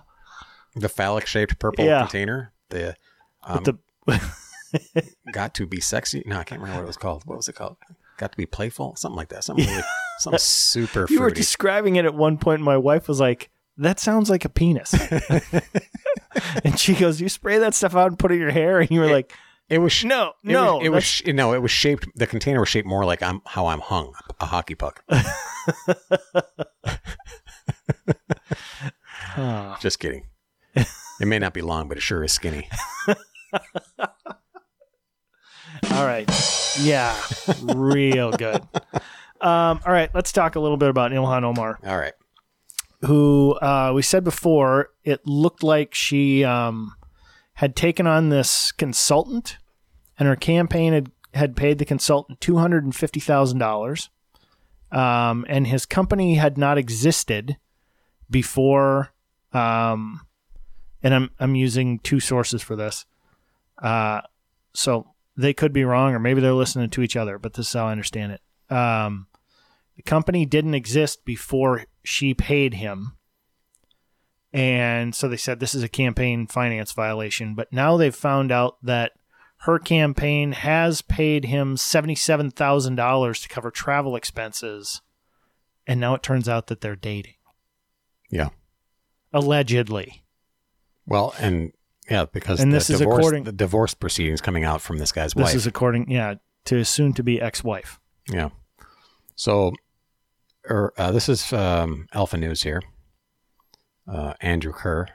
Speaker 2: The phallic shaped purple
Speaker 1: Yeah.
Speaker 2: container. The um,
Speaker 1: the [LAUGHS]
Speaker 2: got to be sexy. No, I can't remember what it was called. What was it called? Got to be playful. Something like that. Something really, [LAUGHS] something super
Speaker 1: you were describing it at one point. My wife was like, "That sounds like a penis," [LAUGHS] and she goes, "You spray that stuff out and put it in your hair," and you were like,
Speaker 2: It was sh-
Speaker 1: "No,
Speaker 2: It
Speaker 1: no,
Speaker 2: was, it was sh- no, it was shaped. The container was shaped more like I'm how I'm hung, a hockey puck. Just kidding. It may not be long, but it sure is skinny. [LAUGHS]
Speaker 1: All right. Yeah. Real good. Um, all right. Let's talk a little bit about Ilhan Omar,
Speaker 2: All right.
Speaker 1: who uh, we said before, it looked like she um, had taken on this consultant, and her campaign had, had paid the consultant $250,000. Um, and his company had not existed before. Um, and I'm, I'm using two sources for this. Uh, so they could be wrong, or maybe they're listening to each other, but this is how I understand it. Um, the company didn't exist before she paid him. And so they said this is a campaign finance violation. But now they've found out that her campaign has paid him $77,000 to cover travel expenses. And now it turns out that they're dating.
Speaker 2: Yeah.
Speaker 1: Allegedly.
Speaker 2: Well, and yeah, because
Speaker 1: And
Speaker 2: the
Speaker 1: this is
Speaker 2: divorce,
Speaker 1: according-
Speaker 2: the divorce proceedings coming out from this guy's
Speaker 1: This
Speaker 2: wife.
Speaker 1: This is according, yeah, to his soon to be ex wife.
Speaker 2: yeah. So, er, uh, this is um, Alpha News here. Uh, Andrew Kerr,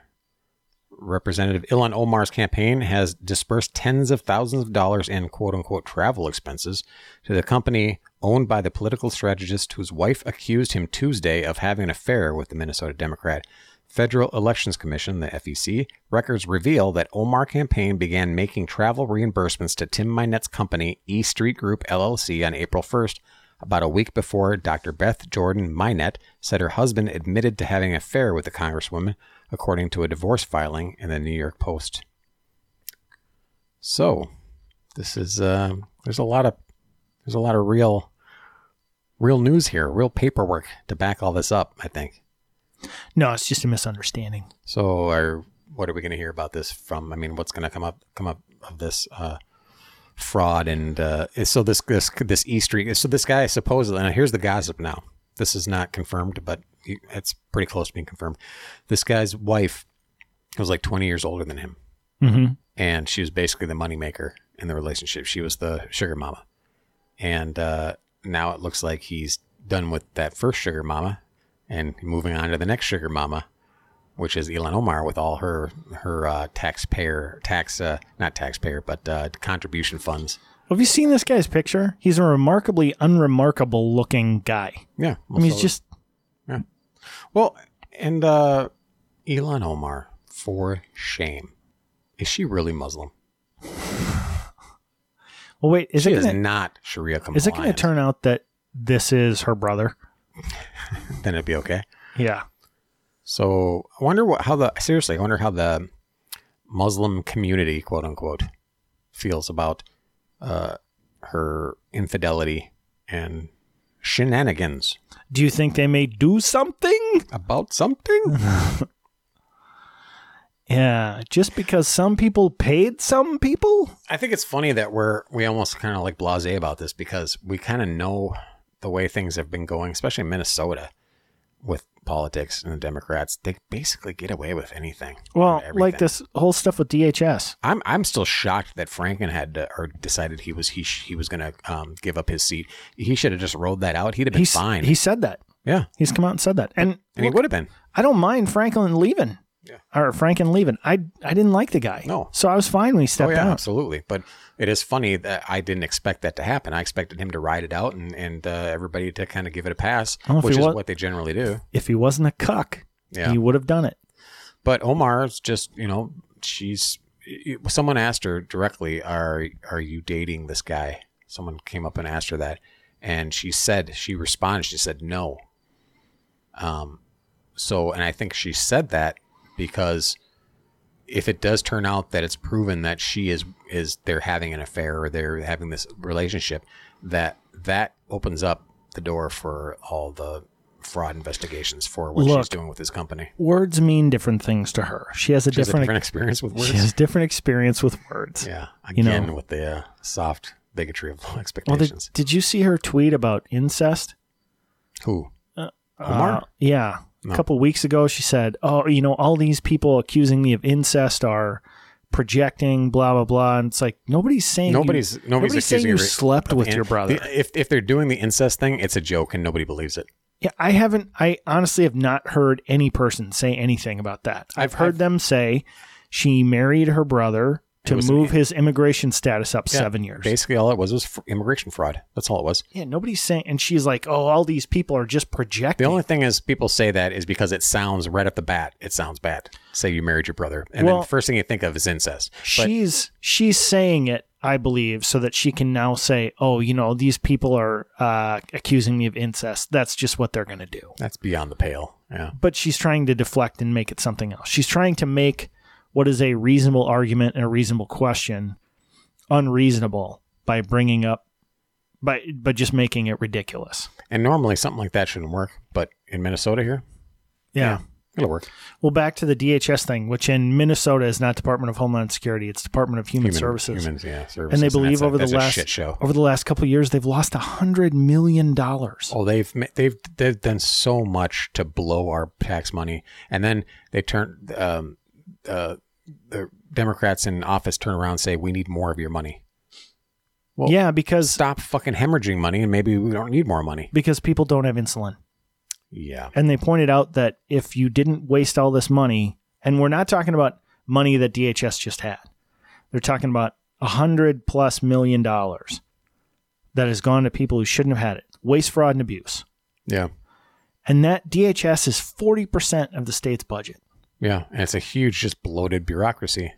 Speaker 2: Representative Ilhan Omar's campaign has dispersed tens of thousands of dollars in quote unquote travel expenses to the company owned by the political strategist whose wife accused him Tuesday of having an affair with the Minnesota Democrat. Federal Elections Commission, the FEC, records reveal that Omar campaign began making travel reimbursements to Tim Mynett's company, E Street Group LLC, on April 1st, about a week before Dr. Beth Jordan Mynett said her husband admitted to having an affair with the Congresswoman, according to a divorce filing in the New York Post. So, this is uh, there's a lot of there's a lot of real real news here, real paperwork to back all this up. I think.
Speaker 1: No, it's just a misunderstanding.
Speaker 2: So, are what are we going to hear about this from? I mean, what's going to come up come up of this uh, fraud and uh, so this this this E Street? So this guy supposedly now here's the gossip. Now this is not confirmed, but it's pretty close to being confirmed. This guy's wife was like 20 years older than him,
Speaker 1: Mm-hmm.
Speaker 2: and she was basically the moneymaker in the relationship. She was the sugar mama, and uh, now it looks like he's done with that first sugar mama and moving on to the next sugar mama, which is Ilhan Omar with all her her uh, taxpayer tax uh, not taxpayer but uh, contribution funds.
Speaker 1: Have you seen this guy's picture? He's a remarkably unremarkable looking guy.
Speaker 2: Yeah,
Speaker 1: I mean, he's just yeah.
Speaker 2: well, and uh, Ilhan Omar for shame. Is she really Muslim? [SIGHS]
Speaker 1: well. Wait, is
Speaker 2: she
Speaker 1: it
Speaker 2: is
Speaker 1: gonna,
Speaker 2: not Sharia compliant.
Speaker 1: is it going to turn out that this is her brother? [LAUGHS]
Speaker 2: Then it'd be okay.
Speaker 1: Yeah.
Speaker 2: So I wonder what how the seriously I wonder how the Muslim community, quote unquote, feels about uh, her infidelity and shenanigans
Speaker 1: Do you think they may do something?
Speaker 2: about something. [LAUGHS]
Speaker 1: Yeah, just because some people paid some people.
Speaker 2: I think it's funny that we're we almost kind of like blasé about this because we kind of know the way things have been going, especially in Minnesota with politics and the Democrats. They basically get away with anything.
Speaker 1: Well, like this whole stuff with DHS.
Speaker 2: I'm I'm still shocked that Franken had to, or decided he was he sh- he was going to um, give up his seat. He should have just rolled that out. He'd have been
Speaker 1: He's
Speaker 2: fine.
Speaker 1: He said that.
Speaker 2: yeah,
Speaker 1: He's come out and said that. And,
Speaker 2: and he would have been.
Speaker 1: I don't mind Franklin leaving.
Speaker 2: Yeah.
Speaker 1: Or Franken leaving. I I didn't like the guy.
Speaker 2: No.
Speaker 1: So I was fine when he
Speaker 2: Oh
Speaker 1: stepped
Speaker 2: yeah,
Speaker 1: out.
Speaker 2: absolutely. But it is funny that I didn't expect that to happen. I expected him to ride it out and and uh, everybody to kind of give it a pass,
Speaker 1: Well,
Speaker 2: which is
Speaker 1: wa-
Speaker 2: what they generally do.
Speaker 1: If he wasn't a cuck,
Speaker 2: Yeah.
Speaker 1: he would have done it.
Speaker 2: But Omar's just, you know, she's. Someone asked her directly, "Are are you dating this guy?" Someone came up and asked her that, and she said she responded. She said no. Um, so and I think she said that because if it does turn out that it's proven that she is is they're having an affair or they're having this relationship, that that opens up the door for all the fraud investigations for what
Speaker 1: Look.
Speaker 2: she's doing with this company.
Speaker 1: Words mean different things to her. She has a
Speaker 2: She has a
Speaker 1: different,
Speaker 2: different experience with words.
Speaker 1: she has different experience with words.
Speaker 2: yeah,
Speaker 1: You know.
Speaker 2: again with the uh, soft bigotry of [LAUGHS]
Speaker 1: Well,
Speaker 2: expectations.
Speaker 1: did, did you see her tweet about incest?
Speaker 2: Who?
Speaker 1: Uh,
Speaker 2: Omar?
Speaker 1: yeah.
Speaker 2: No.
Speaker 1: A couple weeks ago, she said, "Oh, you know, all these people accusing me of incest are projecting, blah blah blah." And it's like nobody's saying you-
Speaker 2: Nobody's nobody's,
Speaker 1: saying you slept with
Speaker 2: in-
Speaker 1: your brother.
Speaker 2: the- if if they're doing the incest thing, it's a joke and nobody believes it.
Speaker 1: Yeah, I haven't. I honestly have not heard any person say anything about that. I've,
Speaker 2: I've-
Speaker 1: heard
Speaker 2: I've-
Speaker 1: them say she married her brother to
Speaker 2: was-
Speaker 1: move his immigration status up
Speaker 2: Yeah,
Speaker 1: seven years.
Speaker 2: Basically, all it was was immigration fraud. That's all it was.
Speaker 1: Yeah, nobody's saying, and she's like, "Oh, all these people are just projecting."
Speaker 2: The only thing is, people say that is because it sounds right off the bat. It sounds bad. Say you married your brother, and
Speaker 1: Well-
Speaker 2: then the first thing you think of is incest. But
Speaker 1: she's she's saying it, I believe, so that she can now say, "Oh, you know, these people are uh, accusing me of incest. That's just what they're going to do."
Speaker 2: that's beyond the pale. Yeah,
Speaker 1: But she's trying to deflect and make it something else. She's trying to make what is a reasonable argument and a reasonable question unreasonable by bringing up by by just making it ridiculous.
Speaker 2: and normally something like that shouldn't work, but in Minnesota here,
Speaker 1: Yeah.
Speaker 2: it'll work.
Speaker 1: Well, back to the DHS thing, which in Minnesota is not Department of Homeland Security; it's Department of Human,
Speaker 2: Human-
Speaker 1: Services.
Speaker 2: humans, yeah, services.
Speaker 1: and they believe
Speaker 2: that's a-
Speaker 1: over the
Speaker 2: a
Speaker 1: last
Speaker 2: shit show.
Speaker 1: over the last couple of years, they've lost a hundred million dollars.
Speaker 2: Oh, they've they've they've done so much to blow our tax money, and then they turn um, uh, the Democrats in office turn around and say we need more of your money. well,
Speaker 1: yeah, because
Speaker 2: Stop fucking hemorrhaging money, and maybe we don't need more money.
Speaker 1: because people don't have insulin.
Speaker 2: Yeah,
Speaker 1: And they pointed out that if you didn't waste all this money, and we're not talking about money that DHS just had, they're talking about a hundred plus million dollars that has gone to people who shouldn't have had it. Waste, fraud, and abuse.
Speaker 2: yeah,
Speaker 1: And that DHS is 40% of the state's budget.
Speaker 2: Yeah, and it's a huge, just bloated bureaucracy.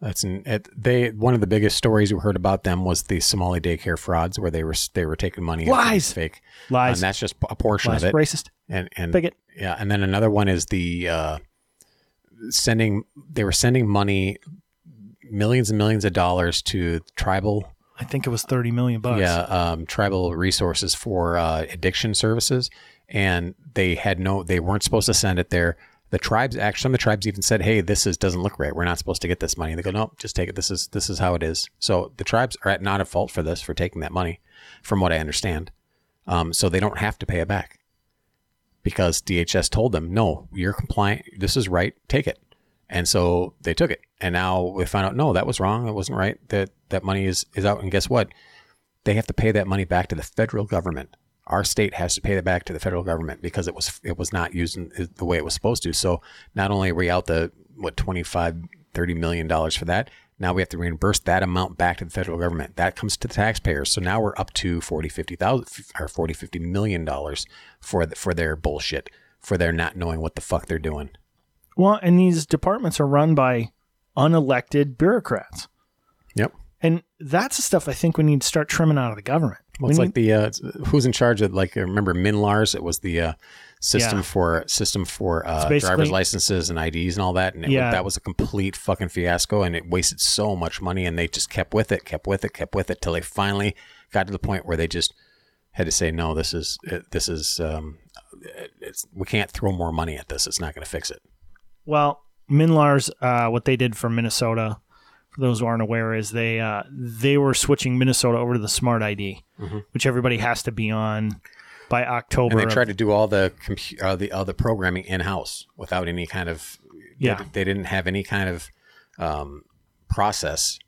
Speaker 2: That's an, it, they. One of the biggest stories we heard about them was the Somali daycare frauds, where they were they were taking money
Speaker 1: Lies.
Speaker 2: fake,
Speaker 1: Lies.
Speaker 2: and that's just a portion
Speaker 1: Lies.
Speaker 2: of it.
Speaker 1: Racist.
Speaker 2: And and
Speaker 1: Bigot.
Speaker 2: Yeah, and then another one is the uh, sending. They were sending money, millions and millions of dollars to tribal,
Speaker 1: I think it was 30 million bucks.
Speaker 2: yeah, um, tribal resources for uh, addiction services, and they had no. They weren't supposed to send it there. The tribes, actually, some of the tribes even said, "Hey, this is doesn't look right. We're not supposed to get this money." They go, "No, just take it. This is this is how it is." So the tribes are at not at fault for this for taking that money, from what I understand. Um, so they don't have to pay it back because DHS told them, no, you're compliant. This is right. Take it. And so they took it. And now we found out, no, that was wrong. That wasn't right. That that money is, is out. And guess what? They have to pay that money back to the federal government. Our state has to pay that back to the federal government because it was it was not used in the way it was supposed to. So not only are we out the what 25 30 million dollars for that, now we have to reimburse that amount back to the federal government. That comes to the taxpayers. So now we're up to 40 50,000 or 40 50 million dollars for the, for their bullshit, for their not knowing what the fuck they're doing.
Speaker 1: Well, and these departments are run by unelected bureaucrats.
Speaker 2: Yep.
Speaker 1: That's the stuff I think we need to start trimming out of the government.
Speaker 2: Well,
Speaker 1: We
Speaker 2: it's
Speaker 1: need-
Speaker 2: like the uh, who's in charge of like I remember MNLARS. It was the uh, system
Speaker 1: Yeah.
Speaker 2: for system for uh, driver's licenses and IDs and all that. And it,
Speaker 1: Yeah.
Speaker 2: that was a complete fucking fiasco, and it wasted so much money. And they just kept with it, kept with it, kept with it till they finally got to the point where they just had to say, no, this is this is um, it's we can't throw more money at this. It's not going to fix it.
Speaker 1: Well, MNLARS, uh, what they did for Minnesota, for those who aren't aware, is they uh, they were switching Minnesota over to the Smart ID, which everybody has to be on by October.
Speaker 2: Mm-hmm. And they tried to do all the compu- uh, the other programming in house without any kind of
Speaker 1: Yeah.
Speaker 2: They, they didn't have any kind of um, process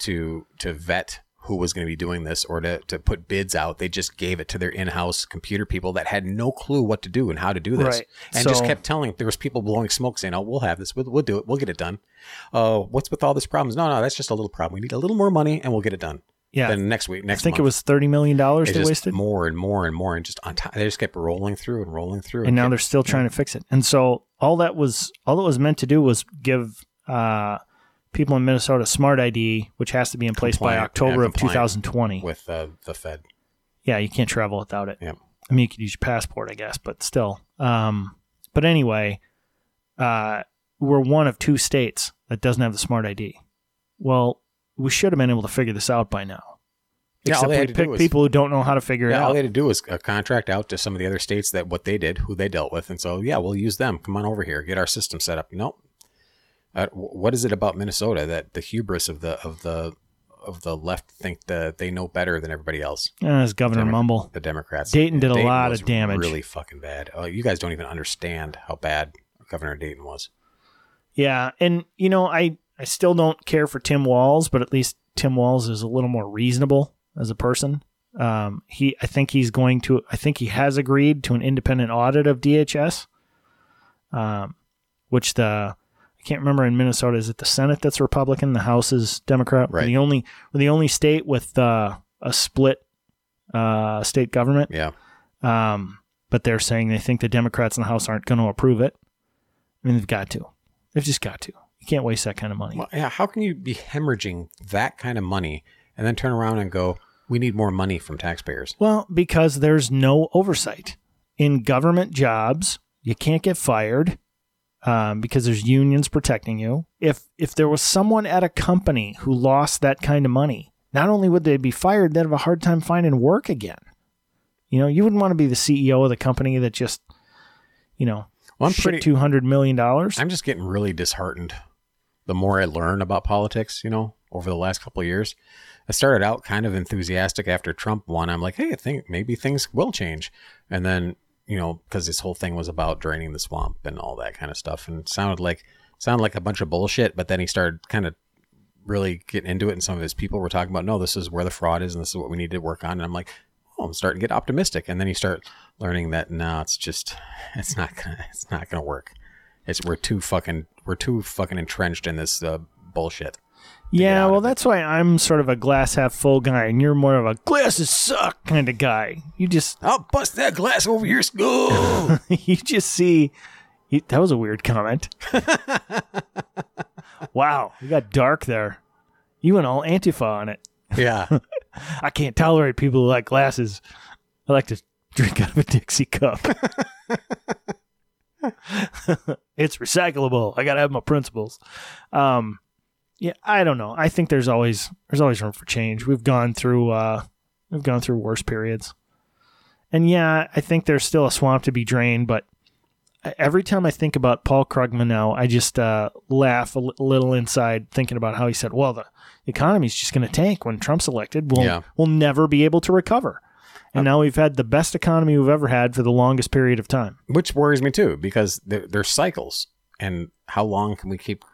Speaker 2: to to vet who was going to be doing this or to, to put bids out. They just gave it to their in house computer people that had no clue what to do and how to do this,
Speaker 1: Right.
Speaker 2: and just kept telling. There was people blowing smoke saying, "Oh, we'll have this. We'll, we'll do it. We'll get it done." Uh, what's with all this problems? No, no, that's just a little problem. We need a little more money, and we'll get it done.
Speaker 1: yeah,
Speaker 2: Then next week, next I
Speaker 1: think
Speaker 2: month,
Speaker 1: it was thirty million dollars they wasted,
Speaker 2: more and more and more, and just on top. They just kept rolling through and rolling through.
Speaker 1: and now
Speaker 2: kept-
Speaker 1: they're still trying to fix it. And so all that was all that was meant to do was give uh, people in Minnesota Smart ID, which has to be in place by October
Speaker 2: yeah,
Speaker 1: of 2020.
Speaker 2: with uh, the Fed.
Speaker 1: yeah, you can't travel without it.
Speaker 2: Yep.
Speaker 1: I mean, you could use your passport, I guess, but still. Um, but anyway, uh, we're one of two states that doesn't have the smart ID. Well, we should have been able to figure this out by now.
Speaker 2: Yeah,
Speaker 1: Except
Speaker 2: they
Speaker 1: we
Speaker 2: had to do
Speaker 1: pick
Speaker 2: was-
Speaker 1: people who don't know how to figure it
Speaker 2: out. All they had to do was a contract out to some of the other states that what they did, who they dealt with, and so yeah, we'll use them. Come on over here, get our system set up. Nope. Uh, what is it about Minnesota that the hubris of the of the of the left think that they know better than everybody else?
Speaker 1: It's Governor
Speaker 2: Demo-
Speaker 1: Mumble.
Speaker 2: The Democrats.
Speaker 1: Dayton did a lot of damage.
Speaker 2: Really fucking bad. Uh, you guys don't even understand how bad Governor Dayton was.
Speaker 1: Yeah, and you know, I I still don't care for Tim Walz, but at least Tim Walz is a little more reasonable as a person. Um, he, I think he's going to. I think he has agreed to an independent audit of DHS, um, which the can't remember in Minnesota. Is it the Senate that's Republican, the House is Democrat? We're
Speaker 2: Right.
Speaker 1: the only we're the only state with uh, a split uh, state government.
Speaker 2: Yeah.
Speaker 1: Um, but they're saying they think the Democrats in the House aren't going to approve it. I mean, they've got to. They've just got to. You can't waste that kind of money.
Speaker 2: Well, yeah. How can you be hemorrhaging that kind of money and then turn around and go, "We need more money from taxpayers"?
Speaker 1: Well, because there's no oversight in government jobs. You can't get fired um, because there's unions protecting you. If if there was someone at a company who lost that kind of money, not only would they be fired, they'd have a hard time finding work again. You know, you wouldn't want to be the CEO of the company that just, you know,
Speaker 2: Well, I'm pretty.
Speaker 1: two hundred million dollars.
Speaker 2: I'm just getting really disheartened the more I learn about politics, you know, over the last couple of years. I started out kind of enthusiastic after Trump won. I'm like, hey, I think maybe things will change. And then, you know, because this whole thing was about draining the swamp and all that kind of stuff, and sounded like sounded like a bunch of bullshit. But then he started kind of really getting into it, and some of his people were talking about, no, this is where the fraud is, and this is what we need to work on. And I'm like, oh, I'm starting to get optimistic. And then you start learning that no, it's just, [LAUGHS] it's not gonna, it's not gonna work. It's we're too fucking we're too fucking entrenched in this uh, bullshit.
Speaker 1: Yeah, well, that's why I'm sort of a glass half full guy, and you're more of a glasses suck kind of guy. You just [LAUGHS]
Speaker 2: I'll bust that glass over your skull. [LAUGHS]
Speaker 1: you just see you, that was a weird comment. [LAUGHS] wow, you got dark there. You went all Antifa on it.
Speaker 2: yeah,
Speaker 1: I can't tolerate people who like glasses. I like to drink out of a Dixie cup. it's recyclable. I gotta have my principles. Um, yeah, I don't know. I think there's always there's always room for change. We've gone through uh, we've gone through worse periods, and yeah, I think there's still a swamp to be drained. But every time I think about Paul Krugman now, I just uh, laugh a little inside thinking about how he said, "Well, the economy's just going to tank when Trump's elected. We'll
Speaker 2: Yeah.
Speaker 1: we'll never be able to recover." And now we've had the best economy we've ever had for the longest period of time.
Speaker 2: which worries me too because there, there's cycles, and how long can we keep?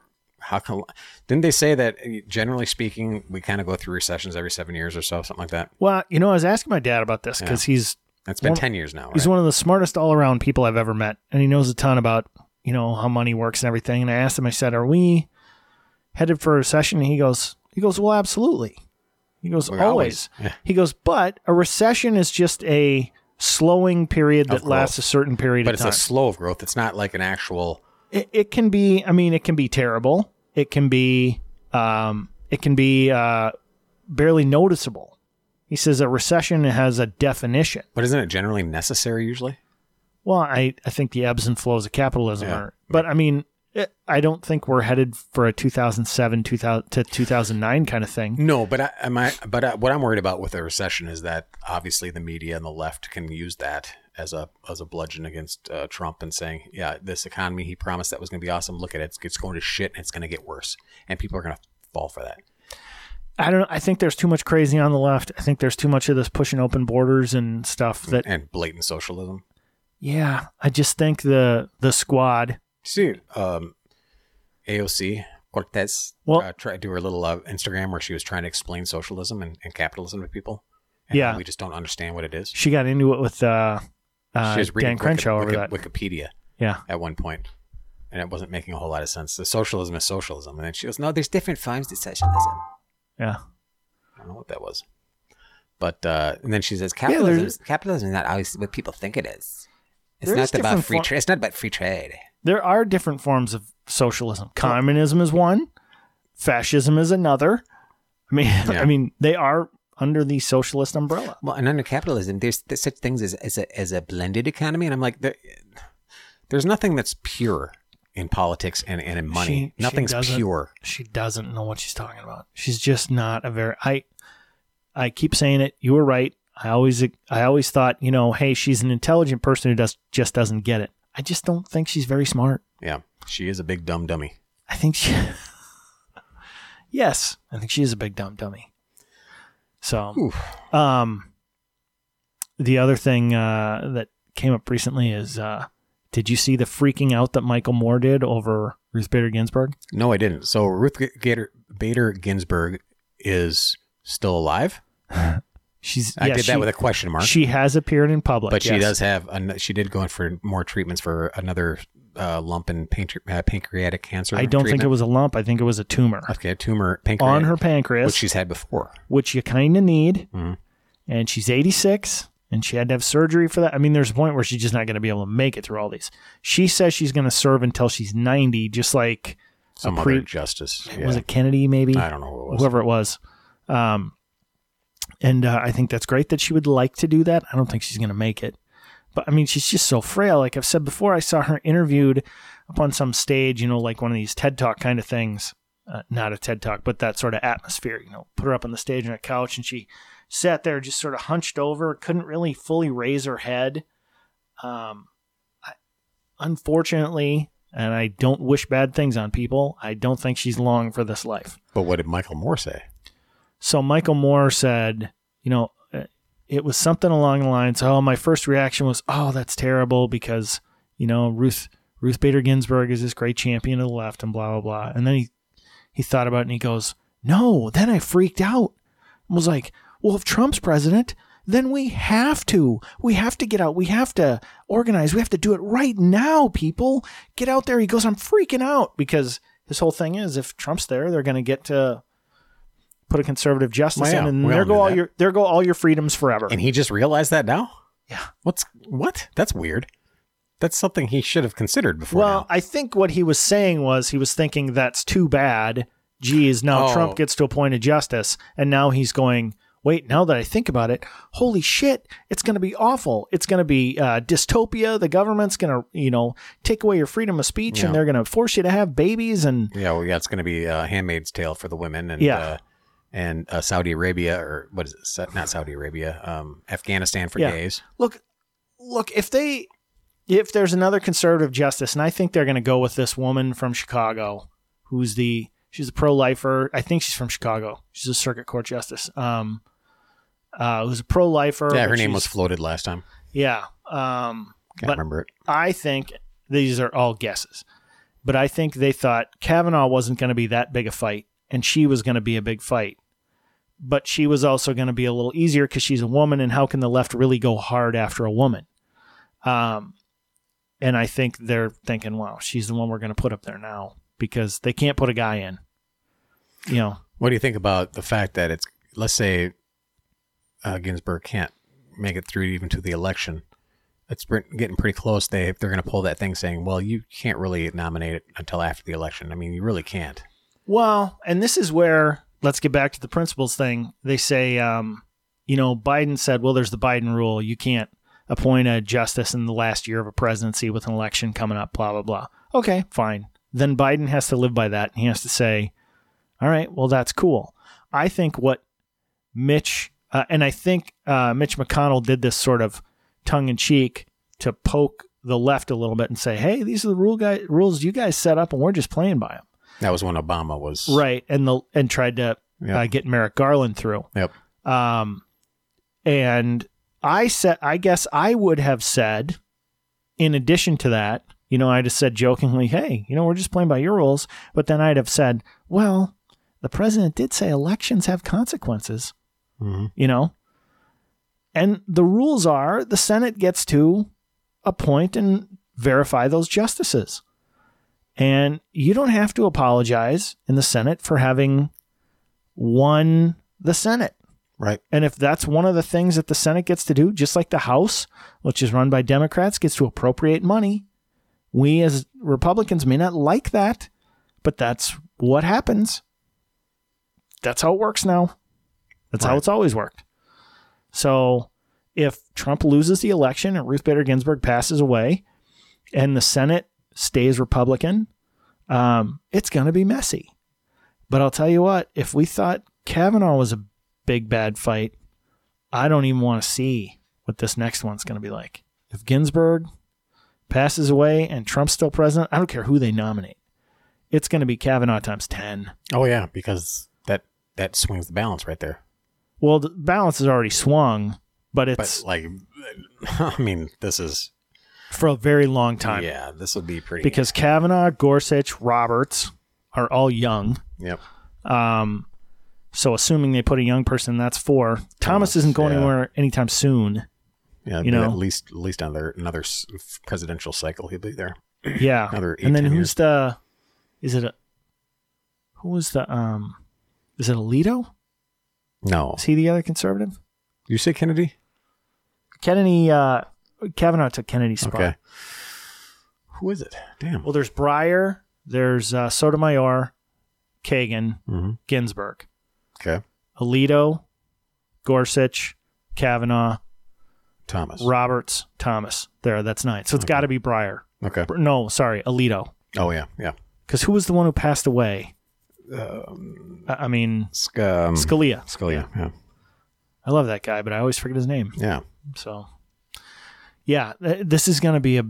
Speaker 2: How can? Didn't they say that uh, generally speaking, we kind of go through recessions every seven years or so, something like that?
Speaker 1: Well, you know, I was asking my dad about this because he's
Speaker 2: It's been
Speaker 1: Well,
Speaker 2: ten years now.
Speaker 1: He's one of the smartest all around people I've ever met, and he knows a ton about you know how money works and everything. And I asked him, I said, "Are we headed for a recession?" And he goes, "He goes, well, absolutely." He goes,
Speaker 2: We're
Speaker 1: "Always."
Speaker 2: always- yeah.
Speaker 1: He goes, "But a recession is just a slowing period that lasts a certain period
Speaker 2: but it's
Speaker 1: time.
Speaker 2: a slow of growth. It's not like an actual.
Speaker 1: it, it can be. I mean, it can be terrible. It can be. Um, it can be uh, barely noticeable. He says a recession has a definition.
Speaker 2: But isn't it generally necessary usually?
Speaker 1: Well, I, I think the ebbs and flows of capitalism
Speaker 2: Yeah.
Speaker 1: are, but I mean, I don't think we're headed for a 2007 2000 to 2009 kind of thing.
Speaker 2: No, but I, am I, but I, what I'm worried about with a recession is that obviously the media and the left can use that as a as a bludgeon against uh, Trump and saying, yeah, this economy he promised that was going to be awesome. Look at it, it's, it's going to shit and it's going to get worse, and people are going to fall for that.
Speaker 1: I don't. I think there's too much crazy on the left. I think there's too much of this pushing open borders and stuff. That
Speaker 2: and blatant socialism.
Speaker 1: yeah, I just think the the squad.
Speaker 2: See, um, AOC Cortez
Speaker 1: Well-
Speaker 2: uh, tried to do her little uh, Instagram where she was trying to explain socialism and, and capitalism to people. And
Speaker 1: Yeah.
Speaker 2: we just don't understand what it is.
Speaker 1: She got into it with uh, uh,
Speaker 2: was reading
Speaker 1: Dan Crenshaw
Speaker 2: Wiki-
Speaker 1: over
Speaker 2: Wiki-
Speaker 1: that.
Speaker 2: Wikipedia
Speaker 1: Yeah,
Speaker 2: at one point, and it wasn't making a whole lot of sense. The socialism is socialism, and then she goes, "No, there's different forms of socialism."
Speaker 1: yeah.
Speaker 2: I don't know what that was, but uh, and then she says, "Capitalism, capitalism is not always what people think it is. It's not about free
Speaker 1: for-
Speaker 2: trade. It's not about free trade."
Speaker 1: There are different forms of socialism. Communism is one. Fascism is another. I mean, [LAUGHS]
Speaker 2: Yeah.
Speaker 1: I mean, they are under the socialist umbrella.
Speaker 2: Well, and under capitalism, there's, there's such things as, as a as a blended economy, and I'm like, there, there's nothing that's pure in politics and, and in money.
Speaker 1: She- she
Speaker 2: Nothing's
Speaker 1: doesn't-
Speaker 2: pure.
Speaker 1: She doesn't know what she's talking about. She's just not a very I I keep saying it. You were right. I always I always thought, you know, hey, she's an intelligent person who does just doesn't get it. I just don't think she's very smart.
Speaker 2: Yeah, she is a big dumb dummy.
Speaker 1: I think she [LAUGHS] Yes, I think she is a big dumb dummy. So,
Speaker 2: Oof.
Speaker 1: um the other thing uh that came up recently is uh did you see the freaking out that Michael Moore did over Ruth Bader Ginsburg?
Speaker 2: No, I didn't. So Ruth Gator, Bader Ginsburg is still alive. [LAUGHS]
Speaker 1: She's
Speaker 2: I
Speaker 1: yeah,
Speaker 2: did
Speaker 1: she-
Speaker 2: that with a question mark.
Speaker 1: She has appeared in public,
Speaker 2: but she does have. An, she did go in for more treatments for another uh, lump in pancre- uh, pancreatic cancer.
Speaker 1: I don't think it was a lump. I think it was a tumor
Speaker 2: Okay, a tumor pancreatic,
Speaker 1: on her pancreas,
Speaker 2: which she's had before.
Speaker 1: which you kind of need.
Speaker 2: Mhm.
Speaker 1: And she's 86, and she had to have surgery for that. I mean, there's a point where she's just not going to be able to make it through all these. She says she's going to serve until she's 90, just like
Speaker 2: Some
Speaker 1: pre-
Speaker 2: other justice. Yeah.
Speaker 1: was it Kennedy, maybe
Speaker 2: I don't know who it was.
Speaker 1: whoever it was. Um, and uh, I think that's great that she would like to do that. I don't think she's going to make it, but I mean, she's just so frail. Like I've said before, I saw her interviewed up on some stage, you know, like one of these TED Talk kind of things. Uh, not a TED Talk, but that sort of atmosphere. You know, put her up on the stage on a couch, and she sat there just sort of hunched over, couldn't really fully raise her head. Um, I, unfortunately, and I don't wish bad things on people. I don't think she's long for this life.
Speaker 2: But what did Michael Moore say?
Speaker 1: So Michael Moore said, you know, uh, it was something along the lines, oh, my first reaction was, oh, that's terrible because, you know, Ruth Ruth Bader Ginsburg is this great champion of the left and blah blah blah. And then he he thought about it and he goes, No, then I freaked out. And was like, Well, if Trump's president, then we have to. We have to get out. We have to organize. We have to do it right now, people. Get out there. He goes, I'm freaking out because his whole thing is if Trump's there, they're going to get to put a conservative justice in, and there go all
Speaker 2: that.
Speaker 1: your there go all your freedoms forever.
Speaker 2: And he just realized that now?
Speaker 1: Yeah.
Speaker 2: What's what? That's weird. That's something he should have considered before.
Speaker 1: well,
Speaker 2: now.
Speaker 1: I think what he was saying was he was thinking that's too bad. Geez, now
Speaker 2: Oh.
Speaker 1: Trump gets to appoint a justice, and now he's going. Wait, now that I think about it, holy shit, it's going to be awful. It's going to be uh, dystopia. The government's going to, you know, take away your freedom of speech,
Speaker 2: Yeah.
Speaker 1: and they're going to force you to have babies. And
Speaker 2: yeah, well, yeah, it's going to be uh, Handmaid's Tale for the women, and
Speaker 1: Yeah.
Speaker 2: uh, and uh, Saudi Arabia or what is it? Not Saudi Arabia, um, Afghanistan for
Speaker 1: Yeah.
Speaker 2: gays.
Speaker 1: look, look, if they, if there's another conservative justice, and I think they're going to go with this woman from Chicago, who's the she's a pro lifer. I think she's from Chicago. She's a circuit court justice. Um, uh, who's a pro lifer.
Speaker 2: Yeah, her name was floated last time.
Speaker 1: yeah. Um,
Speaker 2: Can't remember it.
Speaker 1: I think these are all guesses, but I think they thought Kavanaugh wasn't going to be that big a fight, and she was going to be a big fight. But she was also going to be a little easier because she's a woman, and how can the left really go hard after a woman? Um, and I think they're thinking, wow, she's the one we're going to put up there now because they can't put a guy in. You know,
Speaker 2: What do you think about the fact that it's let's say uh, Ginsburg can't make it through even to the election? It's getting pretty close. They they're going to pull that thing saying, "Well, you can't really nominate it until after the election." I mean, you really can't.
Speaker 1: Well, and this is where let's get back to the principles thing. They say, um, you know, Biden said, well, there's the Biden rule. You can't appoint a justice in the last year of a presidency with an election coming up, blah, blah, blah. Okay, fine. Then Biden has to live by that. And he has to say, all right, well, that's cool. I think what Mitch, uh, and I think uh, Mitch McConnell did this sort of tongue in cheek to poke the left a little bit and say, hey, these are the rule guy, rules you guys set up and we're just playing by them.
Speaker 2: That was when Obama was
Speaker 1: Right, and the and tried to
Speaker 2: Yep.
Speaker 1: uh, get Merrick Garland through.
Speaker 2: Yep.
Speaker 1: Um, and I said, I guess I would have said, in addition to that, you know, I'd have said jokingly, "Hey, you know, we're just playing by your rules." But then I'd have said, "Well, the president did say elections have consequences."
Speaker 2: Mhm.
Speaker 1: You know, and the rules are the Senate gets to appoint and verify those justices. And you don't have to apologize in the Senate for having won the Senate.
Speaker 2: right.
Speaker 1: And if that's one of the things that the Senate gets to do, just like the House, which is run by Democrats, gets to appropriate money, we as Republicans may not like that, but that's what happens. That's how it works now. That's how it's always worked. So if Trump loses the election and Ruth Bader Ginsburg passes away and the Senate stays Republican, um, it's going to be messy. But I'll tell you what, if we thought Kavanaugh was a big bad fight, I don't even want to see what this next one's going to be like. If Ginsburg passes away and Trump's still president, I don't care who they nominate. It's going to be Kavanaugh times 10.
Speaker 2: Oh yeah, because that that swings the balance right there.
Speaker 1: Well, the balance is already swung, but
Speaker 2: But
Speaker 1: it's
Speaker 2: like, [LAUGHS] I mean, this is
Speaker 1: for a very long time.
Speaker 2: yeah, this will be pretty.
Speaker 1: Because Kavanaugh, Gorsuch, Roberts are all young.
Speaker 2: yep,
Speaker 1: Um, so assuming they put a young person, that's four. Thomas,
Speaker 2: Thomas,
Speaker 1: isn't going
Speaker 2: yeah.
Speaker 1: anywhere anytime soon.
Speaker 2: yeah,
Speaker 1: you know.
Speaker 2: at least at least another another presidential cycle, he'll be there. [CLEARS THROAT]
Speaker 1: Yeah.
Speaker 2: Another eight,
Speaker 1: and then who's
Speaker 2: years.
Speaker 1: the? Is it a? Who was the? Um, is it Alito?
Speaker 2: No,
Speaker 1: Is he the other conservative?
Speaker 2: you say Kennedy?
Speaker 1: Kennedy. Uh, Kavanaugh took Kennedy's spot.
Speaker 2: Okay. Who is it? Damn.
Speaker 1: Well, there's Breyer. There's uh, Sotomayor, Kagan,
Speaker 2: hmm
Speaker 1: Ginsburg,
Speaker 2: Okay.
Speaker 1: Alito, Gorsuch, Kavanaugh,
Speaker 2: Thomas.
Speaker 1: Roberts, Thomas. There, that's nine. So it's got to be Breyer.
Speaker 2: Okay.
Speaker 1: No, sorry, Alito.
Speaker 2: Oh yeah, yeah.
Speaker 1: Because who was the one who passed away?
Speaker 2: Um,
Speaker 1: I mean,
Speaker 2: Sc- um,
Speaker 1: Scalia.
Speaker 2: Scalia. Yeah.
Speaker 1: I love that guy, but I always forget his name.
Speaker 2: Yeah.
Speaker 1: So, yeah, th- this is going to be a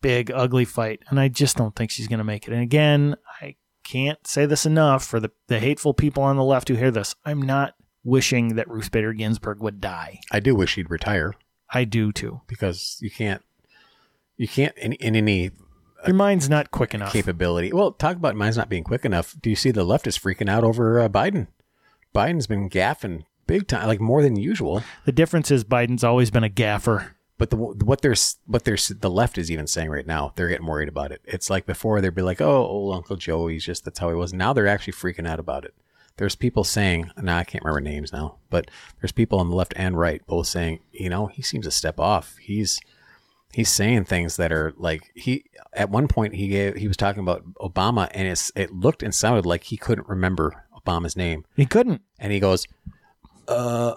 Speaker 1: big, ugly fight, and I just don't think she's going to make it. And again, I can't say this enough for the, the hateful people on the left who hear this. I'm not wishing that Ruth Bader Ginsburg would die.
Speaker 2: I do wish she'd retire
Speaker 1: I do too.
Speaker 2: because you can't, you can't in, in any
Speaker 1: Your mind's not quick enough.
Speaker 2: capability. Well, talk about mine's not being quick enough. Do you see the left is freaking out over uh, Biden? Biden's been gaffing big time, like more than usual.
Speaker 1: The difference is Biden's always been a gaffer.
Speaker 2: But the what there's what there's the left is even saying right now, they're getting worried about it. It's like before they'd be like, "Oh, old Uncle Joe, he's just that's how he was." Now they're actually freaking out about it. There's people saying, "Now I can't remember names now," but there's people on the left and right both saying, "You know, he seems to step off. He's he's saying things that are like he at one point he gave he was talking about Obama and it's it looked and sounded like he couldn't remember Obama's name,
Speaker 1: He couldn't.
Speaker 2: and he goes, "Uh."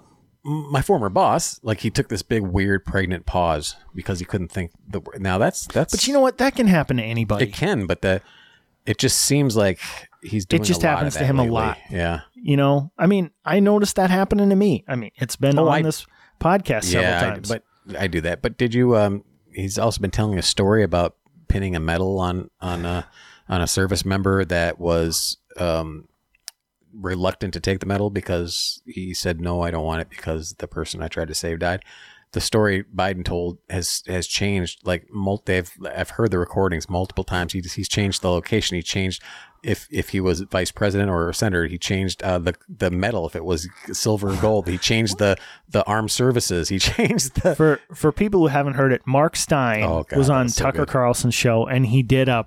Speaker 2: My former boss, like he took this big weird pregnant pause because he couldn't think the. Now that's that's
Speaker 1: But you know what? That can happen to anybody.
Speaker 2: it can, but the it just seems like he's doing.
Speaker 1: It just
Speaker 2: a lot
Speaker 1: happens
Speaker 2: of
Speaker 1: to
Speaker 2: that
Speaker 1: him a lot.
Speaker 2: Yeah,
Speaker 1: You know, I mean, I noticed that happening to me. I mean, it's been
Speaker 2: Oh,
Speaker 1: on
Speaker 2: I-
Speaker 1: this podcast several
Speaker 2: yeah, I,
Speaker 1: times.
Speaker 2: but I do that. But did you? Um, he's also been telling a story about pinning a medal on on a on a service member that was um reluctant to take the medal because he said no, I don't want it because the person I tried to save died. The story Biden told has has changed. Like mul- they've I've heard the recordings multiple times. He he's changed the location. He changed if if he was vice president or senator. He changed uh, the the medal if it was silver or gold. He changed the the armed services. He [LAUGHS] changed the
Speaker 1: for for people who haven't heard it, Mark Steyn
Speaker 2: Oh, God,
Speaker 1: was on
Speaker 2: that's so
Speaker 1: Tucker. Carlson's show, and he did a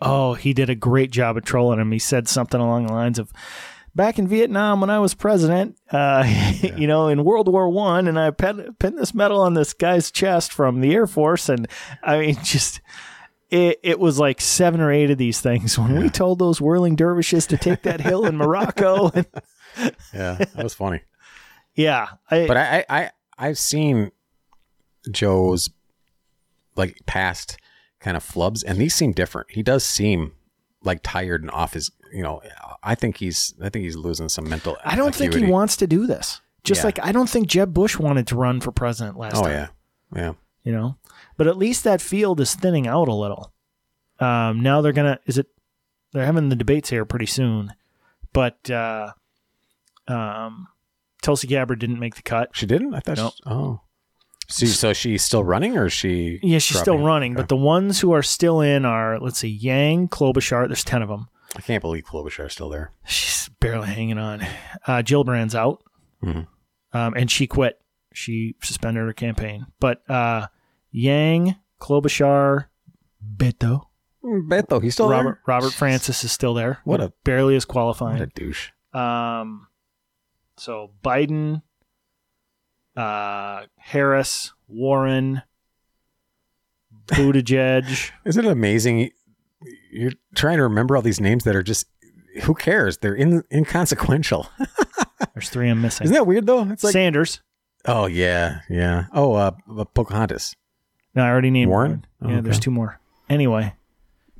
Speaker 1: oh he did a great job of trolling him. He said something along the lines of. Back in Vietnam, when I was president, uh, [LAUGHS] you know, in World War One, and I pinned, pinned this medal on this guy's chest from the Air Force, and I mean, [LAUGHS] just it, it was like seven or eight of these things when we told those whirling dervishes to take that hill in Morocco. [LAUGHS] And,
Speaker 2: yeah, that was funny.
Speaker 1: yeah, I,
Speaker 2: But I, I I've seen Joe's like past kind of flubs, and these seem different. He does seem like tired and off his. You know, I think he's. I think he's losing some mental.
Speaker 1: I don't think he wants to do this. Just
Speaker 2: Yeah.
Speaker 1: like I don't think Jeb Bush wanted to run for president last
Speaker 2: Oh
Speaker 1: time.
Speaker 2: yeah, yeah.
Speaker 1: You know, but at least that field is thinning out a little. Um, now they're gonna. Is it? They're having the debates here pretty soon, but uh, um, Tulsi Gabbard didn't make the cut.
Speaker 2: She didn't. I thought.
Speaker 1: Nope.
Speaker 2: She, oh. So, so she's still running, or is she?
Speaker 1: Yeah, she's still running,
Speaker 2: Okay.
Speaker 1: but the ones who are still in are let's see, Yang, Klobuchar. There's ten of them.
Speaker 2: I can't believe Klobuchar's still there.
Speaker 1: She's barely hanging on. Uh, Gillibrand's out,
Speaker 2: Mhm.
Speaker 1: um, and she quit. She suspended her campaign. But uh, Yang, Klobuchar, Beto,
Speaker 2: Beto, he's still
Speaker 1: Robert Robert Francis is still there.
Speaker 2: What a-
Speaker 1: barely is
Speaker 2: there. What a
Speaker 1: qualifying.
Speaker 2: douche.
Speaker 1: Um, so Biden, uh, Harris, Warren, Buttigieg. [LAUGHS]
Speaker 2: Isn't it amazing? You're trying to remember all these names that are just. Who cares? They're in, inconsequential. [LAUGHS]
Speaker 1: There's three I'm missing.
Speaker 2: Isn't that weird though? It's like
Speaker 1: Sanders.
Speaker 2: Oh yeah, yeah. Oh, uh, uh, Pocahontas.
Speaker 1: No, I already named
Speaker 2: Warren?
Speaker 1: one.
Speaker 2: Oh,
Speaker 1: Yeah, there's two more. Anyway,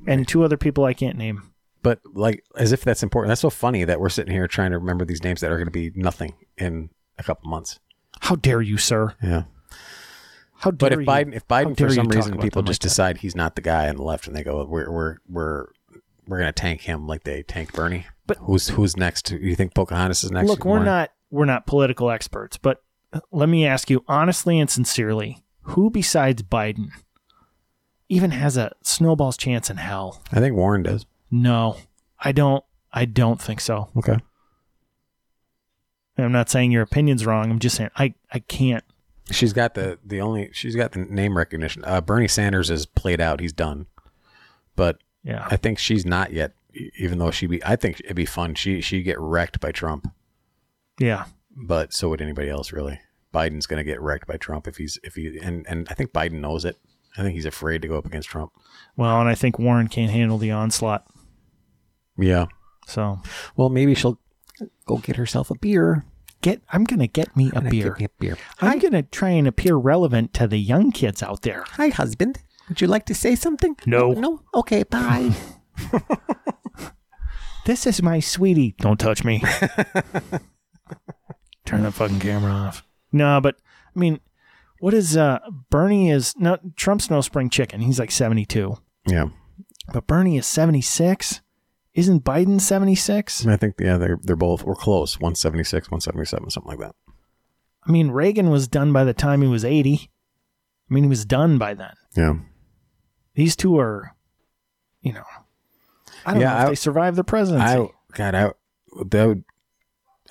Speaker 1: and two other people I can't name.
Speaker 2: But like, as if that's important. That's so funny that we're sitting here trying to remember these names that are going to be nothing in a couple months.
Speaker 1: How dare you, sir?
Speaker 2: Yeah.
Speaker 1: How dare
Speaker 2: But if
Speaker 1: you?
Speaker 2: Biden, if Biden
Speaker 1: dare
Speaker 2: for
Speaker 1: you
Speaker 2: some reason people just
Speaker 1: like that?
Speaker 2: decide he's not the guy on the left, and they go, we're we're we're we're going to tank him like they tanked Bernie.
Speaker 1: But-
Speaker 2: who's who's next? You think Pocahontas is next?
Speaker 1: Look, we're
Speaker 2: Warren?
Speaker 1: not we're not political experts, but let me ask you honestly and sincerely, who besides Biden even has a snowball's chance in hell?
Speaker 2: I think Warren does.
Speaker 1: No, I don't. I don't think so.
Speaker 2: Okay.
Speaker 1: I'm not saying your opinion's wrong. I'm just saying I I can't.
Speaker 2: She's got the the only she's got the name recognition. Uh, Bernie Sanders is played out. He's done. But
Speaker 1: Yeah.
Speaker 2: I think she's not yet. Even though she be, I think it'd be fun. She she get wrecked by Trump.
Speaker 1: Yeah.
Speaker 2: But so would anybody else really. Biden's gonna get wrecked by Trump if he's if he and and I think Biden knows it. I think he's afraid to go up against Trump.
Speaker 1: Well, and I think Warren can't handle the onslaught.
Speaker 2: Yeah.
Speaker 1: So
Speaker 2: Well, maybe she'll go get herself a beer.
Speaker 1: Get I'm gonna get me a beer.
Speaker 2: Get me a beer.
Speaker 1: I'm gonna try and appear relevant to the young kids out there.
Speaker 2: Hi, husband. Would you like to say something?
Speaker 1: No.
Speaker 2: No. Okay. Bye. [LAUGHS] [LAUGHS]
Speaker 1: This is my sweetie. Don't touch me. [LAUGHS] Turn the fucking camera off. No, but I mean, what is uh Bernie is no Trump's no spring chicken. He's like 72.
Speaker 2: yeah.
Speaker 1: But Bernie is 76. Isn't Biden 76?
Speaker 2: I think yeah they're they're both we're close. One seventy six, one seventy seven, something like that.
Speaker 1: I mean, Reagan was done by the time he was 80. I mean, he was done by then.
Speaker 2: Yeah.
Speaker 1: These two are, you know, I don't
Speaker 2: Yeah,
Speaker 1: know if
Speaker 2: I-
Speaker 1: they survive the presidency.
Speaker 2: I God, I that would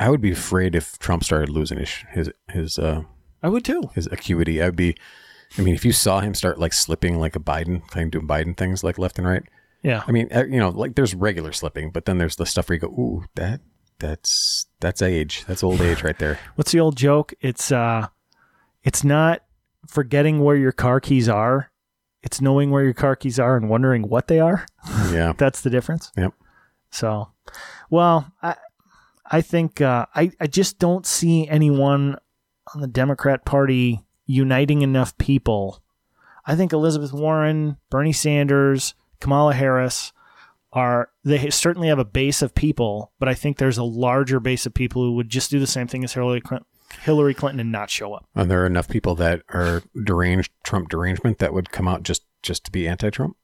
Speaker 2: I would be afraid if Trump started losing his his his uh
Speaker 1: I would too.
Speaker 2: his acuity. I'd be. I mean, if you saw him start like slipping like a Biden, kind of doing Biden things like left and right.
Speaker 1: Yeah.
Speaker 2: I mean, uh, you know, like there's regular slipping, but then there's the stuff where you go, ooh, that that's that's age. That's old age right there. [LAUGHS]
Speaker 1: What's the old joke? It's uh it's not forgetting where your car keys are. It's knowing where your car keys are and wondering what they are. [LAUGHS]
Speaker 2: Yeah.
Speaker 1: That's the difference.
Speaker 2: Yep.
Speaker 1: So, well, I I think uh, I I just don't see anyone on the Democrat Party uniting enough people. I think Elizabeth Warren, Bernie Sanders, Kamala Harris are they certainly have a base of people, but I think there's a larger base of people who would just do the same thing as Hillary Clinton, Hillary Clinton and not show up.
Speaker 2: Are there enough people that are deranged Trump derangement that would come out just just to be anti-Trump?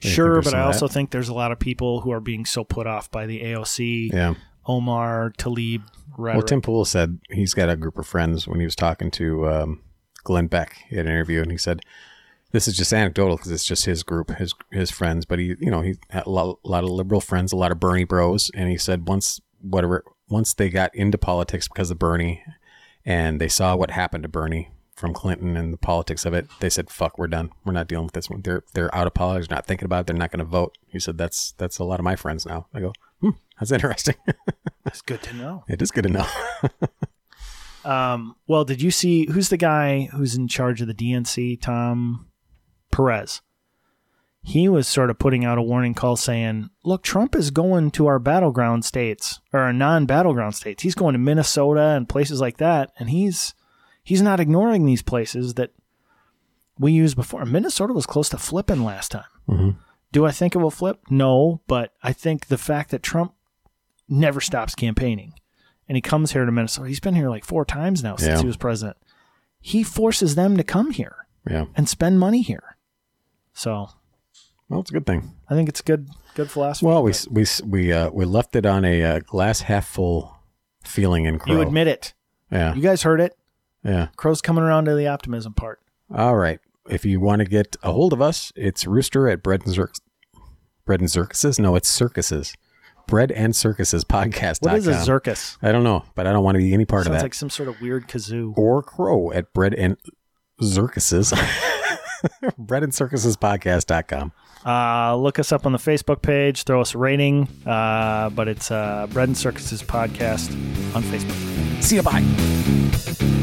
Speaker 1: Sure, but I also
Speaker 2: that?
Speaker 1: think there's a lot of people who are being so put off by the AOC,
Speaker 2: yeah.
Speaker 1: Omar, Tlaib, rhetoric.
Speaker 2: Well, Tim Pool said he's got a group of friends when he was talking to um, Glenn Beck. He had an interview, and he said, "This is just anecdotal because it's just his group, his his friends." But he, you know, he had a lot, a lot of liberal friends, a lot of Bernie bros, and he said once whatever once they got into politics because of Bernie, and they saw what happened to Bernie from Clinton and the politics of it, they said, "Fuck, we're done. We're not dealing with this one. They're they're out of politics, not thinking about it. They're not going to vote." He said, "That's that's a lot of my friends now." I go, "Hmm, that's interesting. [LAUGHS]
Speaker 1: That's good to know.
Speaker 2: it is good to know." [LAUGHS]
Speaker 1: Um, well, did you see who's the guy who's in charge of the DNC? Tom Perez. He was sort of putting out a warning call saying, look, Trump is going to our battleground states or our non battleground states. He's going to Minnesota and places like that. And he's he's not ignoring these places that we used before. Minnesota was close to flipping last time.
Speaker 2: Mhm.
Speaker 1: Do I think it will flip? No, but I think the fact that Trump never stops campaigning and he comes here to Minnesota, he's been here like four times now since
Speaker 2: Yeah.
Speaker 1: he was president. He forces them to come here
Speaker 2: yeah.
Speaker 1: and spend money here. So
Speaker 2: Well, it's a good thing.
Speaker 1: I think it's good, good philosophy.
Speaker 2: Well, we we we uh, we left it on a uh, glass half full feeling in Crow.
Speaker 1: you admit it.
Speaker 2: yeah,
Speaker 1: You guys heard it.
Speaker 2: yeah.
Speaker 1: Crow's coming around to the optimism part.
Speaker 2: All right. If you want to get a hold of us, it's Rooster at Bread and Circus. Bread and Circuses? No, it's Circuses. Bread and Circuses podcast.
Speaker 1: What is a circus?
Speaker 2: I don't know, but I don't want to be any part
Speaker 1: Sounds
Speaker 2: of that.
Speaker 1: It's like some sort of weird kazoo.
Speaker 2: or Crow at Bread and Circuses. [LAUGHS] [LAUGHS] Bread and Circuses podcast.com.
Speaker 1: Uh, look us up on the Facebook page. Throw us a rating. Uh, but it's uh, Bread and Circuses podcast on Facebook.
Speaker 2: See you. Bye.